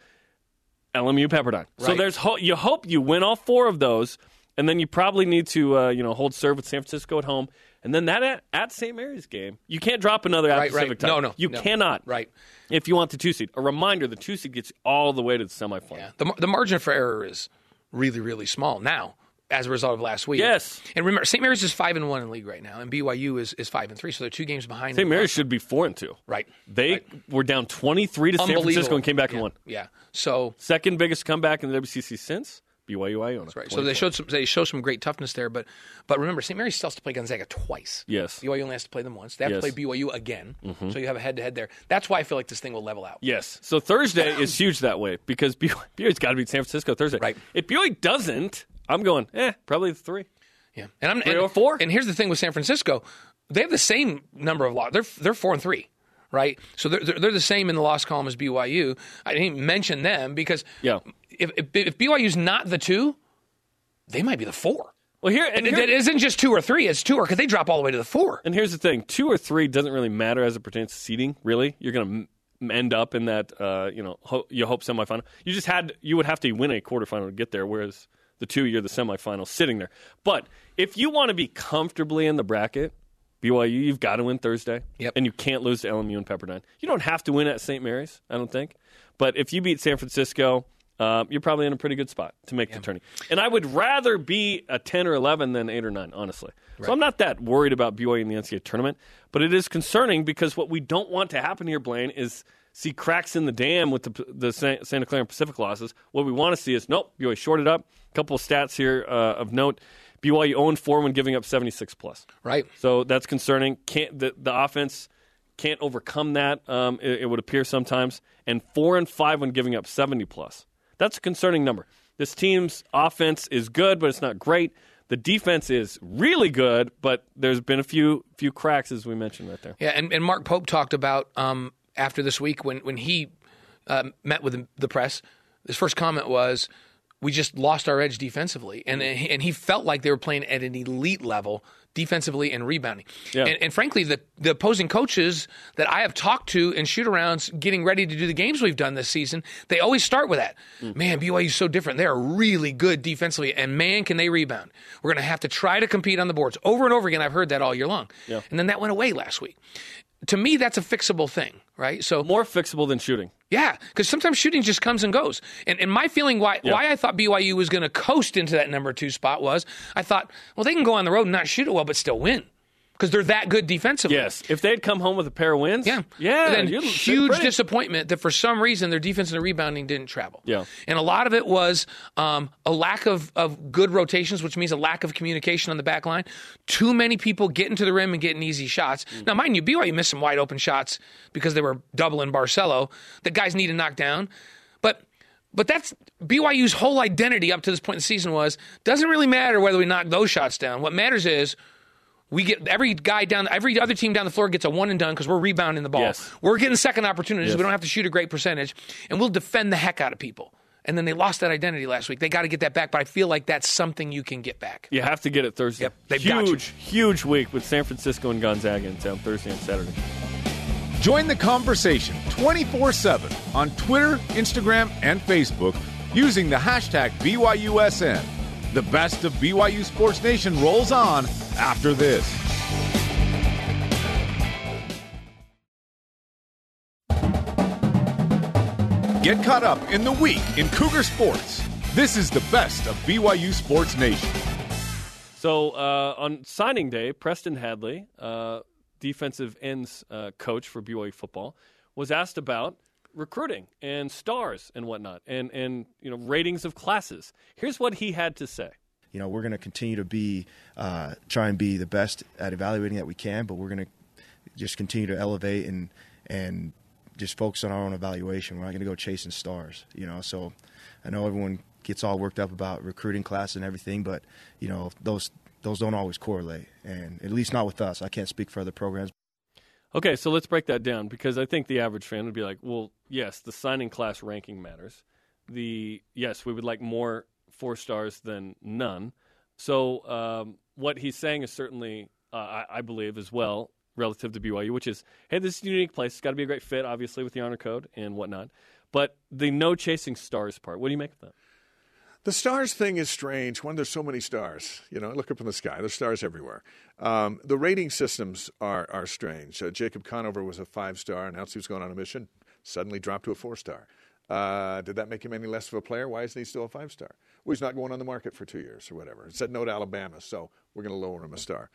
LMU Pepperdine. So there's ho- you hope you win all four of those, and then you probably need to uh, you know hold serve with San Francisco at home, and then that at, at St. Mary's game, you can't drop another at Right, Pacific right. time. No, no, you no. cannot. Right. If you want the two seed, a reminder: the two seed gets all the way to the semifinal. The, the margin for error is really, really small now as a result of last week. Yes. And remember, St. Mary's is five and one in league right now, and BYU is, is five and three, so they're two games behind. St. Mary's should be four and two. Right. They were down twenty three to San Francisco and came back and Yeah. won. Yeah. So second biggest comeback in the WCC since BYU Iona. Right. So they showed some they show some great toughness there, but but remember, St. Mary's still has to play Gonzaga twice. Yes. BYU only has to play them once. They have Yes. to play BYU again. Mhm. So you have a head to head there. That's why I feel like this thing will level out. Yes. So Thursday is huge that way because BYU's got to beat San Francisco Thursday. Right. If BYU doesn't, I'm going, eh, probably the three. Yeah. And I'm Three and, or four. And here's the thing with San Francisco, they have the same number of losses. They're they're four and three. Right, so they're, they're the same in the loss column as BYU. I didn't mention them because yeah. If, if if BYU's not the two, they might be the four. Well, here and it, here- it isn't just two or three; it's two or because they drop all the way to the four. And here's the thing: two or three doesn't really matter as it pertains to seeding. Really, you're going to end up in that. Uh, you know, ho- you hope semifinal. You just had you would have to win a quarterfinal to get there, whereas the two you're the semifinal sitting there. But if you want to be comfortably in the bracket, BYU, you've got to win Thursday. Yep. And you can't lose to LMU and Pepperdine. You don't have to win at St. Mary's, I don't think. But if you beat San Francisco. Uh, you're probably in a pretty good spot to make the tourney. And I would rather be a 10 or 11 than 8 or 9, honestly. So I'm not that worried about BYU in the NCAA tournament, but it is concerning because what we don't want to happen here, Blaine, is see cracks in the dam with the, the Santa Clara and Pacific losses. What we want to see is nope, BYU shorted up. A couple of stats here uh, of note. BYU 0 4 when giving up 76 plus. Right. So that's concerning. Can't the, the offense can't overcome that. Um, it, it would appear sometimes. And four and five when giving up 70 plus. That's a concerning number. This team's offense is good, but it's not great. The defense is really good, but there's been a few few cracks as we mentioned right there. Yeah, and, and Mark Pope talked about um, after this week when when he um, met with the press. His first comment was, "We just lost our edge defensively," and and he felt like they were playing at an elite level defensively and rebounding. Yeah. And, and frankly, the the opposing coaches that I have talked to in shoot arounds, getting ready to do the games we've done this season, they always start with that. Mm. Man, BYU is so different. They're really good defensively, and man, can they rebound. We're going to have to try to compete on the boards over and over again. I've heard that all year long. Yeah. And then that went away last week. To me, that's a fixable thing, right? So more fixable than shooting. Yeah, because sometimes shooting just comes and goes. And, and my feeling why Yeah. why I thought BYU was going to coast into that number two spot was I thought, well, they can go on the road and not shoot it well, but still win because they're that good defensively. Yes, if they'd come home with a pair of wins, yeah, yeah, And then huge disappointment that for some reason their defense and their rebounding didn't travel. Yeah. And a lot of it was um, a lack of, of good rotations, which means a lack of communication on the back line. Too many people getting to the rim and getting easy shots. Mm. Now, mind you, BYU missed some wide open shots because they were doubling Barcello that guys need to knock down. But but that's BYU's whole identity up to this point in the season was doesn't really matter whether we knock those shots down. What matters is we get every guy down, every other team down the floor gets a one and done because we're rebounding the ball. Yes. We're getting second opportunities. Yes. We don't have to shoot a great percentage, and we'll defend the heck out of people. And then they lost that identity last week. They got to get that back, but I feel like that's something you can get back. You have to get it Thursday. Yep, they've got huge, huge week with San Francisco and Gonzaga in town Thursday and Saturday. Join the conversation 24 7 on Twitter, Instagram, and Facebook using the hashtag BYUSN. The best of BYU Sports Nation rolls on after this. Get caught up in the week in Cougar Sports. This is the best of BYU Sports Nation. So uh, on signing day, Preston Hadley, uh, defensive ends uh, coach for BYU football, was asked about recruiting and stars and whatnot, and and you know ratings of classes. Here's what he had to say. you know we're going to continue to be uh, try and be the best at evaluating that we can, but we're going to just continue to elevate and and just focus on our own evaluation. We're not going to go chasing stars, you know. So I know everyone gets all worked up about recruiting classes and everything, but you know those those don't always correlate, and at least not with us. I can't speak for other programs. Okay, so let's break that down because I think the average fan would be like, well, yes, the signing class ranking matters. The yes, we would like more four stars than none. So um, what he's saying is certainly, uh, I, I believe, as well relative to BYU, which is, hey, this is a unique place. It's got to be a great fit, obviously, with the honor code and whatnot. But the no chasing stars part, what do you make of that? The stars thing is strange when there's so many stars. You know, look up in the sky. There's stars everywhere. Um, the rating systems are are strange. Uh, Jacob Conover was a five star, announced he was going on a mission, suddenly dropped to a four star. Uh, did that make him any less of a player? Why isn't he still a five star? Well, he's not going on the market for two years or whatever. It said no to Alabama, so we're going to lower him a star.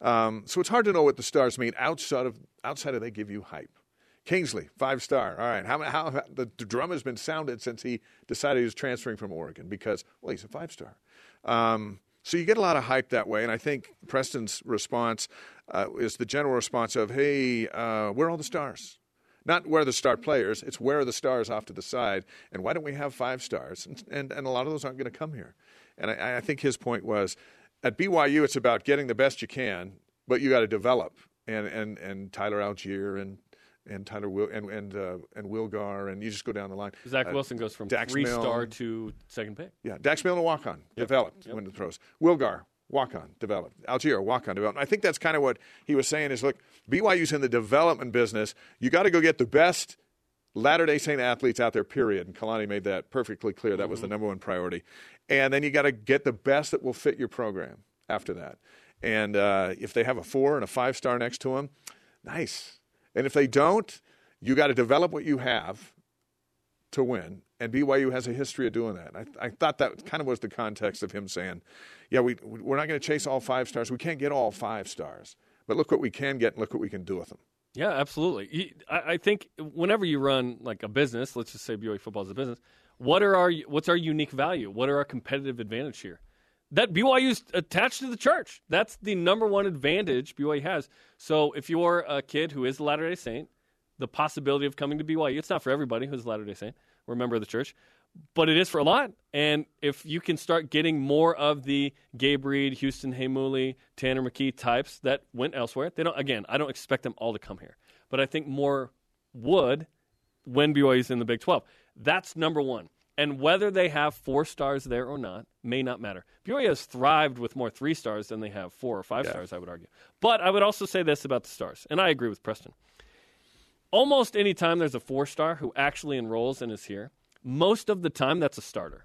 Um, so it's hard to know what the stars mean outside of outside of they give you hype. Kingsley, five star. All right. How, how, how the, the drum has been sounded since he decided he was transferring from Oregon because, well, he's a five star. Um, so you get a lot of hype that way, and I think Preston's response uh, is the general response of, "Hey, uh, where are all the stars?" Not where are the star players. It's where are the stars off to the side, and why don't we have five stars? And and, and a lot of those aren't going to come here. And I, I think his point was, at BYU, it's about getting the best you can, but you got to develop. And and and Tyler Allgeier and and Tyler Will and and uh, and Wilgar and you just go down the line. Zach Uh, Wilson goes from Dax three Milne. star to second pick. Yeah, Dax Milne, walk on, developed, went to the pros. Wilgar, walk on, developed. Allgeier, walk on, developed. I think that's kind of what he was saying is look, BYU's in the development business. You got to go get the best Latter day Saint athletes out there, period. And Kalani made that perfectly clear. That was the number one priority. And then you got to get the best that will fit your program after that. And uh, if they have a four and a five star next to them, nice. And if they don't, you got to develop what you have to win, and BYU has a history of doing that. I, I thought that kind of was the context of him saying, "Yeah, we we're not going to chase all five stars. We can't get all five stars, but look what we can get, and look what we can do with them." Yeah, absolutely. I, think whenever you run like a business, let's just say BYU football is a business. What are our what's our unique value? What are our competitive advantage here? That BYU is attached to the church. That's the number one advantage BYU has. So if you're a kid who is a Latter Day Saint, the possibility of coming to BYU, it's not for everybody who's a Latter Day Saint or a member of the church, but it is for a lot. And if you can start getting more of the Gabe Reid, Houston Heimuli, Tanner McKee types that went elsewhere, they don't. Again, I don't expect them all to come here, but I think more would when BYU is in the Big 12. That's number one. And whether they have four stars there or not may not matter. BYU has thrived with more three stars than they have four or five stars, I would argue. But I would also say this about the stars, and I agree with Preston. Almost any time there's a four star who actually enrolls and is here, most of the time that's a starter.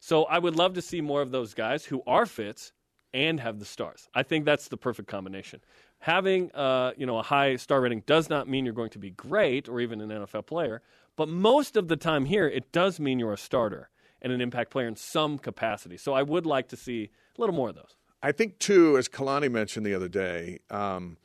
So I would love to see more of those guys who are fits and have the stars. I think that's the perfect combination. Having uh, you know a high star rating does not mean you're going to be great or even an NFL player, but most of the time here it does mean you're a starter and an impact player in some capacity. So I would like to see a little more of those. I think too, as Kalani mentioned the other day, um,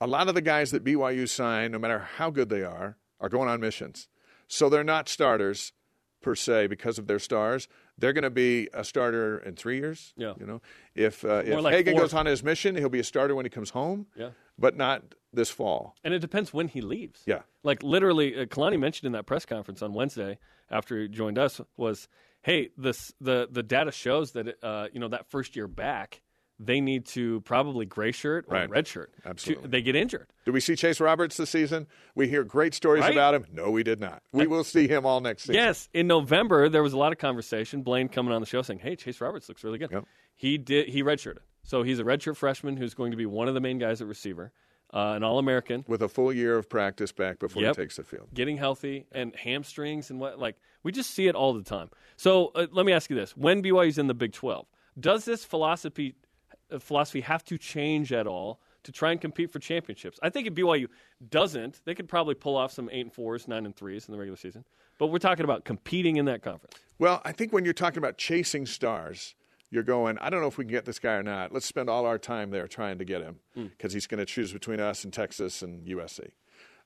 a lot of the guys that BYU sign, no matter how good they are, are going on missions. So they're not starters per se because of their stars. They're going to be a starter in three years. Yeah. You know, if uh, if like Hagen four. goes on his mission, he'll be a starter when he comes home. Yeah. But not this fall. And it depends when he leaves. Yeah. Like literally, uh, Kalani mentioned in that press conference on Wednesday after he joined us was, "Hey, this the the data shows that uh, you know that first year back, they need to probably gray shirt or Right. red shirt. to- Absolutely. they get injured. Do we see Chase Roberts this season? We hear great stories Right? about him. No, we did not. We will see him all next season. Yes, in November there was a lot of conversation. Blaine coming on the show saying, "Hey, Chase Roberts looks really good." He did. He redshirted, so he's a redshirt freshman who's going to be one of the main guys at receiver, uh, an All American with a full year of practice back before Yep. he takes the field. getting healthy and hamstrings and what like we just see it all the time. So uh, let me ask you this: When BYU's in the Big Twelve, does this philosophy uh, philosophy have to change at all to try and compete for championships? I think if BYU doesn't, they could probably pull off some eight and fours, nine and threes in the regular season. But we're talking about competing in that conference. Well, I think when you're talking about chasing stars, you're going, I don't know if we can get this guy or not. Let's spend all our time there trying to get him Hmm. because he's going to choose between us and Texas and USC.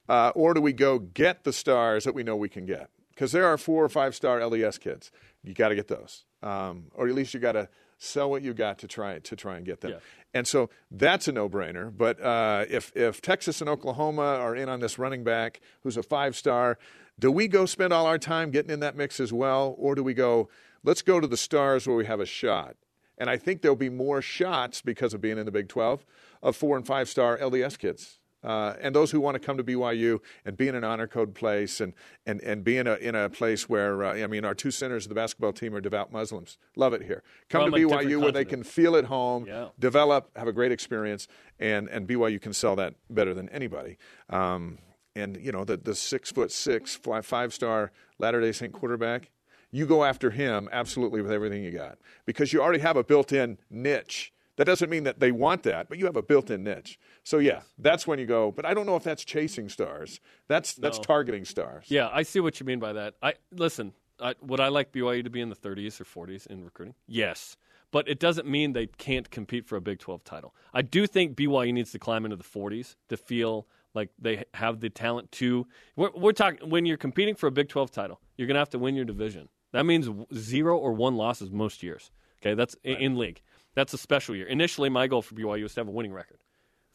Uh, or do we go get the stars that we know we can get? Because there are four or five star LDS kids. You got to get those. Um, or at least you got to sell what you got to try to try and get them. Yeah. And so that's a no-brainer. But uh, if if Texas and Oklahoma are in on this running back who's a five-star, do we go spend all our time getting in that mix as well, or do we go? Let's go to the stars where we have a shot. And I think there'll be more shots because of being in the Big 12 of four and five-star LDS kids. Uh, and those who want to come to BYU and be in an honor code place and, and, and be in a, in a place where, uh, I mean, our two centers of the basketball team are devout Muslims. Love it here. Come From to BYU where they can feel at home, Yeah. develop, have a great experience, and, and BYU can sell that better than anybody. Um, and, you know, the, the six foot six, five star Latter day Saint quarterback, you go after him absolutely with everything you got because you already have a built in niche. That doesn't mean that they want that, but you have a built in niche. So, yeah, that's when you go, but I don't know if that's chasing stars. That's, that's No. targeting stars. Yeah, I see what you mean by that. I listen. I, would I like BYU to be in the 30s or 40s in recruiting? Yes, but it doesn't mean they can't compete for a Big 12 title. I do think BYU needs to climb into the 40s to feel like they have the talent to. We're, we're talking when you're competing for a Big 12 title, you're going to have to win your division. That means zero or one losses most years. Okay, that's in, in league. That's a special year. Initially, my goal for BYU was to have a winning record,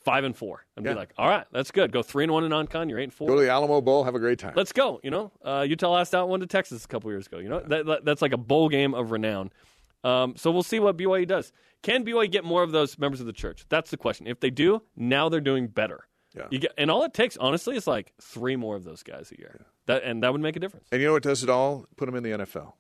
five and four, and Yeah. be like, all right, that's good. Go three and one in non-con. You're eight and four. Go to the Alamo Bowl, have a great time. Let's go. You know, uh, Utah lost out one to Texas a couple years ago. You know, that, that- that's like a bowl game of renown. Um, so we'll see what BYU does. Can BYU get more of those members of the church? That's the question. If they do, now they're doing better. Yeah. You get, and all it takes, honestly, is like three more of those guys a year. That and that would make a difference. And you know what does it all? Put them in the NFL.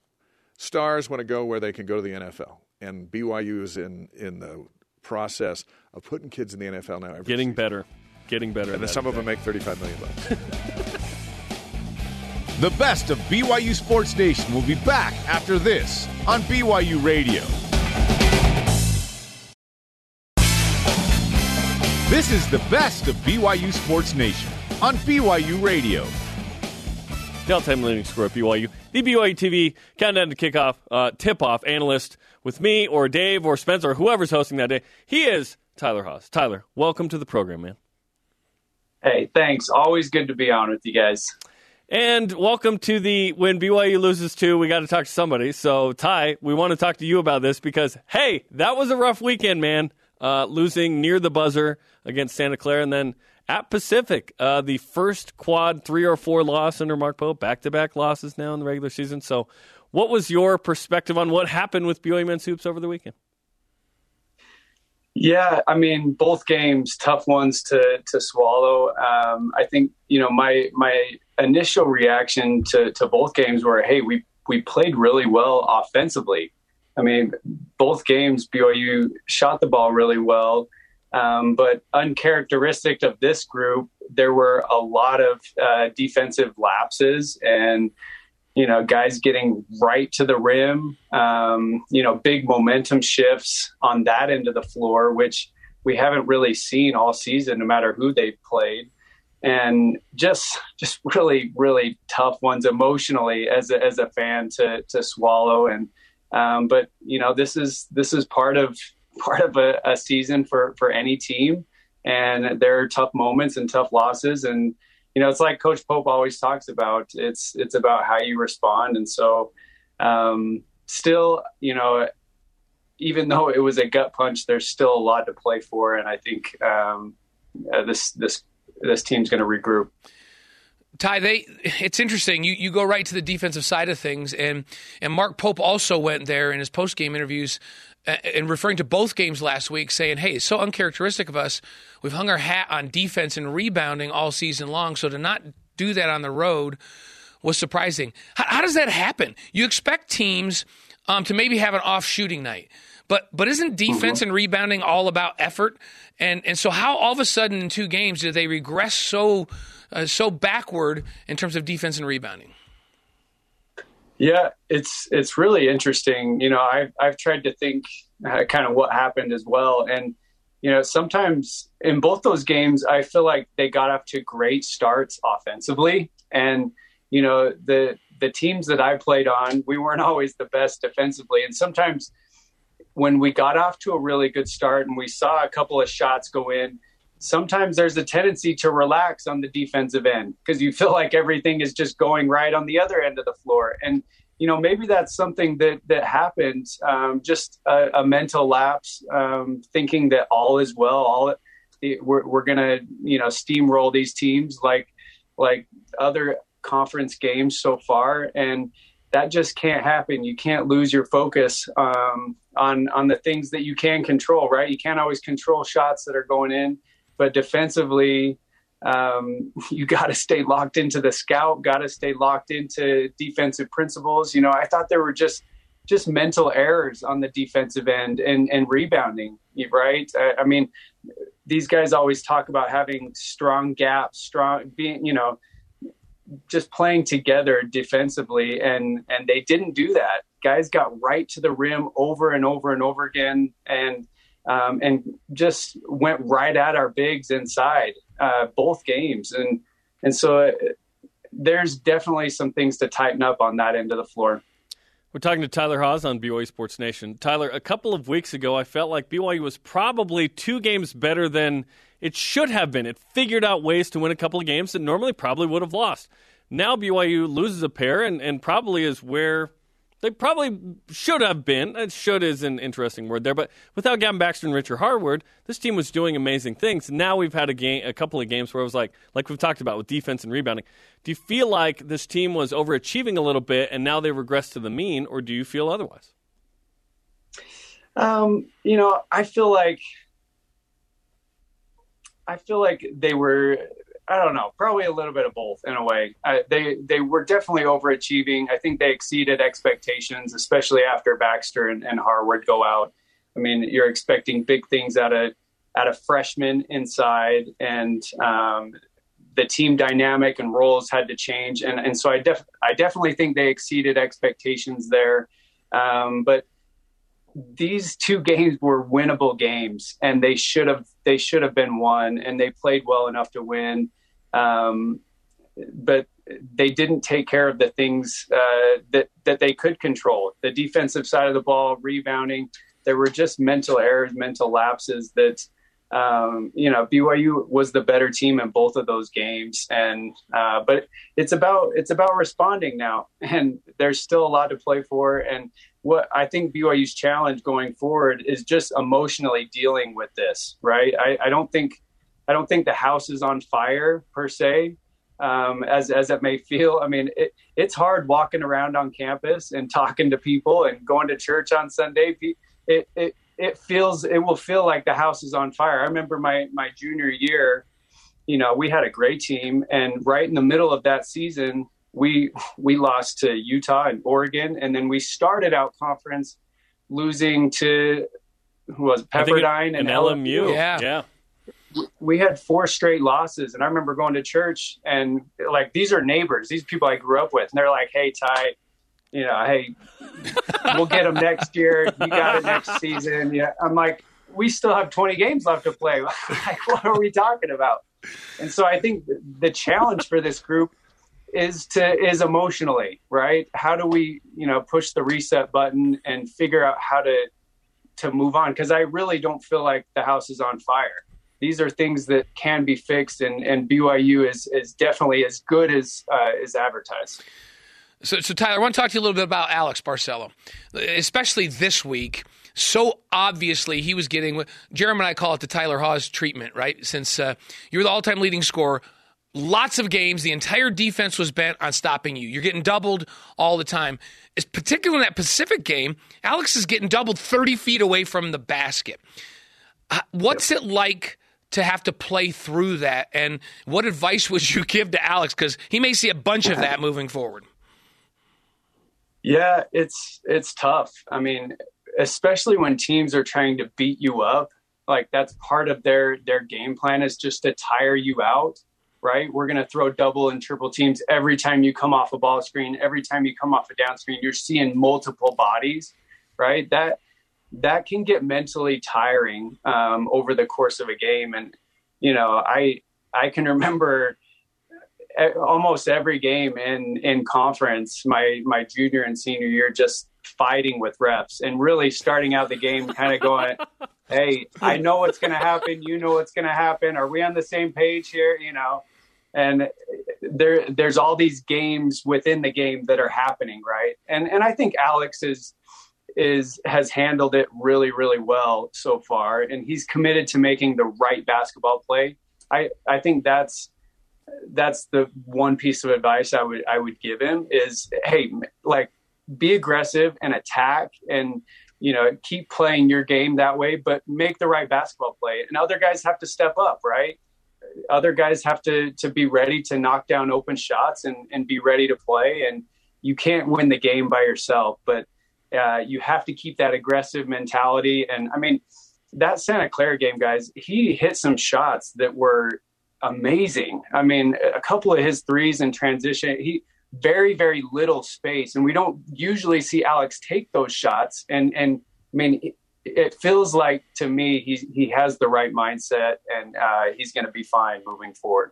Stars want to go where they can go to the NFL, and BYU is in in the process of putting kids in the NFL now. Every Getting better, getting better. and then some of them make thirty-five million bucks. The best of BYU Sports Nation will be back after this on BYU Radio. This is the best of BYU Sports Nation on BYU Radio. the all-time leading scorer at BYU. The BYU TV countdown to kickoff, uh, tip-off analyst with me or Dave or Spencer or whoever's hosting that day. He is Tyler Haws. Tyler, welcome to the program, man. Hey, thanks. Always good to be on with you guys. And welcome to the when BYU loses two, we got to talk to somebody. So, Ty, we want to talk to you about this because, hey, that was a rough weekend, man. Uh, losing near the buzzer against Santa Clara and then at Pacific, uh, the first quad three or four loss under Mark Pope, back to back losses now in the regular season. So, what was your perspective on what happened with BYU men's hoops over the weekend? Yeah, I mean, both games tough ones to to swallow. Um, I think you know my my initial reaction to to both games were, hey, we we played really well offensively. I mean, both games BYU shot the ball really well, um, but uncharacteristic of this group, there were a lot of uh, defensive lapses and you know, guys getting right to the rim, um, you know, big momentum shifts on that end of the floor, which we haven't really seen all season, no matter who they've played. And just, just really, really tough ones emotionally as a, as a fan to, to swallow. And, um, but you know, this is, this is part of, part of a, a season for, for any team. And there are tough moments and tough losses. And, you know, it's like Coach Pope always talks about. It's it's about how you respond, and so um, still, you know, even though it was a gut punch, there's still a lot to play for, and I think um, uh, this this this team's going to regroup. Ty, they it's interesting. You you go right to the defensive side of things, and and Mark Pope also went there in his post game interviews and referring to both games last week, saying, "Hey, it's so uncharacteristic of us. We've hung our hat on defense and rebounding all season long, so to not do that on the road was surprising." How, how does that happen? You expect teams um, to maybe have an off shooting night, but but isn't defense mm-hmm. and rebounding all about effort? And and so how all of a sudden in two games did they regress so uh, so backward in terms of defense and rebounding? Yeah, it's it's really interesting. You know, I've I've tried to think uh, kind of what happened as well, and you know, sometimes in both those games, I feel like they got off to great starts offensively, and you know, the the teams that I played on, we weren't always the best defensively, and sometimes when we got off to a really good start and we saw a couple of shots go in sometimes there's a tendency to relax on the defensive end because you feel like everything is just going right on the other end of the floor. And you know maybe that's something that that happened, um, just a, a, mental lapse, um, thinking that all is well, all it, we're we're gonna you know steamroll these teams like like other conference games so far and that just can't happen. You can't lose your focus um, on on the things that you can control. Right? You can't always control shots that are going in but defensively, um, you got to stay locked into the scout, got to stay locked into defensive principles. You know, I thought there were just just mental errors on the defensive end and, and rebounding, right? I, I mean, these guys always talk about having strong gaps, strong being, you know, just playing together defensively and and they didn't do that. Guys got right to the rim over and over and over again and um, and just went right at our bigs inside uh, both games. And and so uh, there's definitely some things to tighten up on that end of the floor. We're talking to Tyler Haws on BYU Sports Nation. Tyler, a couple of weeks ago, I felt like BYU was probably two games better than it should have been. It figured out ways to win a couple of games that normally probably would have lost. Now BYU loses a pair and, and probably is where they probably should have been. Uh, should is an interesting word there, but without Gavin Baxter and Richard Harward, this team was doing amazing things. Now we've had a game, a couple of games where it was like, like we've talked about with defense and rebounding. Do you feel like this team was overachieving a little bit, and now they regress to the mean, or do you feel otherwise? Um, you know, I feel like I feel like they were I don't know, probably a little bit of both in a way. Uh, they they were definitely overachieving. I think they exceeded expectations, especially after Baxter and, and Harward go out. I mean, you're expecting big things out of out of freshmen inside, and um, the team dynamic and roles had to change. And and so I def I definitely think they exceeded expectations there. Um, but these two games were winnable games, and they should have they should have been won, and they played well enough to win. Um, but they didn't take care of the things uh, that that they could control. The defensive side of the ball, rebounding. There were just mental errors, mental lapses that um, you know BYU was the better team in both of those games, and uh, but it's about it's about responding now, and there's still a lot to play for. And what I think BYU's challenge going forward is just emotionally dealing with this. Right? I, I don't think I don't think the house is on fire per se, um, as as it may feel. I mean, it, it's hard walking around on campus and talking to people and going to church on Sunday. It, it it feels it will feel like the house is on fire. I remember my my junior year, you know, we had a great team, and right in the middle of that season, we we lost to Utah and Oregon, and then we started out conference losing to who was it, Pepperdine and, and LMU. Yeah, yeah. We had four straight losses, and I remember going to church and like these are neighbors, these people I grew up with, and they're like, "Hey, Ty, you know, hey, we'll get them next year. You got it next season. Yeah, I'm like, we still have 20 games left to play. like, what are we talking about? And so I think the challenge for this group is to is emotionally right. How do we, you know, push the reset button and figure out how to to move on? Because I really don't feel like the house is on fire. These are things that can be fixed, and, and BYU is is definitely as good as uh, is advertised. So, so Tyler, I want to talk to you a little bit about Alex Barcello, especially this week. So obviously, he was getting Jeremy and I call it the Tyler Haws treatment, right? Since uh, you're the all-time leading scorer, lots of games, the entire defense was bent on stopping you. You're getting doubled all the time. It's particularly in that Pacific game, Alex is getting doubled 30 feet away from the basket. What's yep. it like? To have to play through that, and what advice would you give to Alex? Because he may see a bunch of that moving forward. Yeah, it's it's tough. I mean, especially when teams are trying to beat you up, like that's part of their their game plan is just to tire you out, right? We're going to throw double and triple teams every time you come off a ball screen, every time you come off a down screen, you're seeing multiple bodies, right? That that can get mentally tiring um, over the course of a game. And you know, I I can remember almost every game in in conference my my junior and senior year just fighting with refs and really starting out the game kind of going hey i know what's going to happen. You know what's going to happen. Are we on the same page here? You know? And there there's all these games within the game that are happening right? And and i think alex is is has handled it really really well so far and he's committed to making the right basketball play. I i think that's that's the one piece of advice I would I would give him is hey like be aggressive and attack and you know keep playing your game that way but make the right basketball play. And other guys have to step up right? Other guys have to to be ready to knock down open shots and and be ready to play and you can't win the game by yourself. But uh, you have to keep that aggressive mentality and I mean that Santa Clara game guys he hit some shots that were amazing. I mean, a couple of his threes in transition, he very very little space, and we don't usually see Alex take those shots. And and I mean, it, it feels like to me he he has the right mindset, and uh, he's going to be fine moving forward.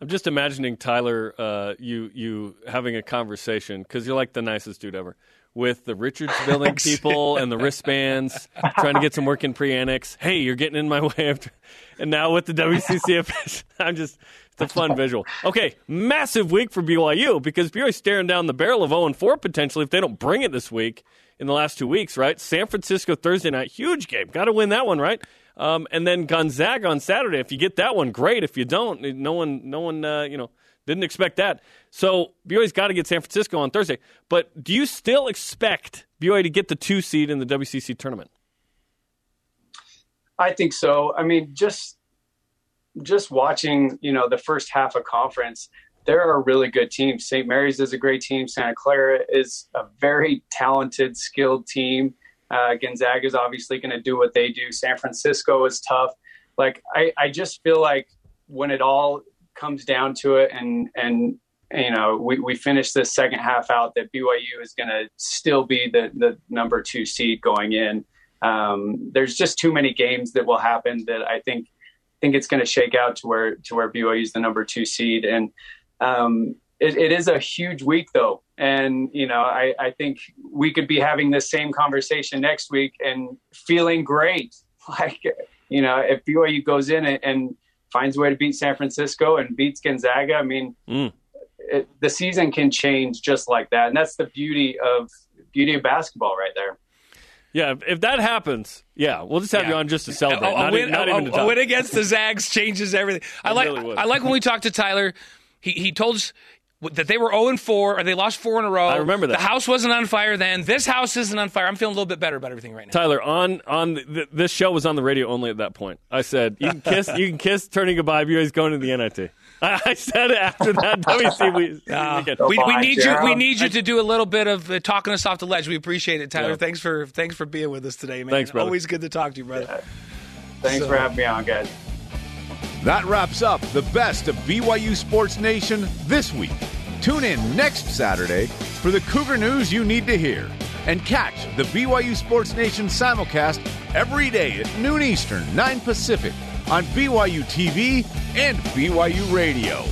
I'm just imagining Tyler, uh, you you having a conversation because you're like the nicest dude ever with the Richards building people and the wristbands, trying to get some work in pre-annex. Hey, you're getting in my way. After, and now with the WCCF, I'm just it's a fun visual. Okay, massive week for BYU because BYU's staring down the barrel of 0 and 4 potentially if they don't bring it this week in the last two weeks. Right, San Francisco Thursday night, huge game. Got to win that one, right? Um, and then Gonzaga on Saturday. If you get that one, great. If you don't, no one, no one, uh, you know didn't expect that. So BYU's got to get San Francisco on Thursday. But do you still expect BYU to get the two seed in the WCC tournament? I think so. I mean, just just watching, you know, the first half of conference, there are really good teams. St. Mary's is a great team. Santa Clara is a very talented, skilled team. Uh, Gonzaga is obviously going to do what they do. San Francisco is tough. Like I, I just feel like when it all comes down to it, and and you know we, we finish this second half out that BYU is going to still be the the number two seed going in. Um, there's just too many games that will happen that I think think it's going to shake out to where to where BYU is the number two seed, and um, it, it is a huge week though, and you know I, I think we could be having this same conversation next week and feeling great. Like you know if BYU goes in and, and finds a way to beat San Francisco and beats Gonzaga, I mean. Mm. It, the season can change just like that, and that's the beauty of beauty of basketball right there. Yeah, if, if that happens, yeah, we'll just have you on just to celebrate. A, a not, win, e- not a- even to a win against the Zags changes everything. I It like really. I like when we talked to Tyler. He he told us that they were 0 and 4 or they lost four in a row. I remember that. The house wasn't on fire then. This house isn't on fire. I'm feeling a little bit better about everything right now. Tyler, on on the, this show was on the radio only at that point. I said you can kiss, you can kiss, turning goodbye. BYU's going to the NIT. I, I said it after that WC we, Uh, we, we need you. We need you to do a little bit of uh, talking us off the ledge. We appreciate it, Tyler. Yeah. Thanks for thanks for being with us today, man. Thanks, brother. Always good to talk to you, brother. Thanks for having me on, guys. That wraps up the best of BYU Sports Nation this week. Tune in next Saturday for the Cougar news you need to hear. And catch the BYU Sports Nation simulcast every day at noon Eastern, 9 Pacific on BYU TV and BYU Radio.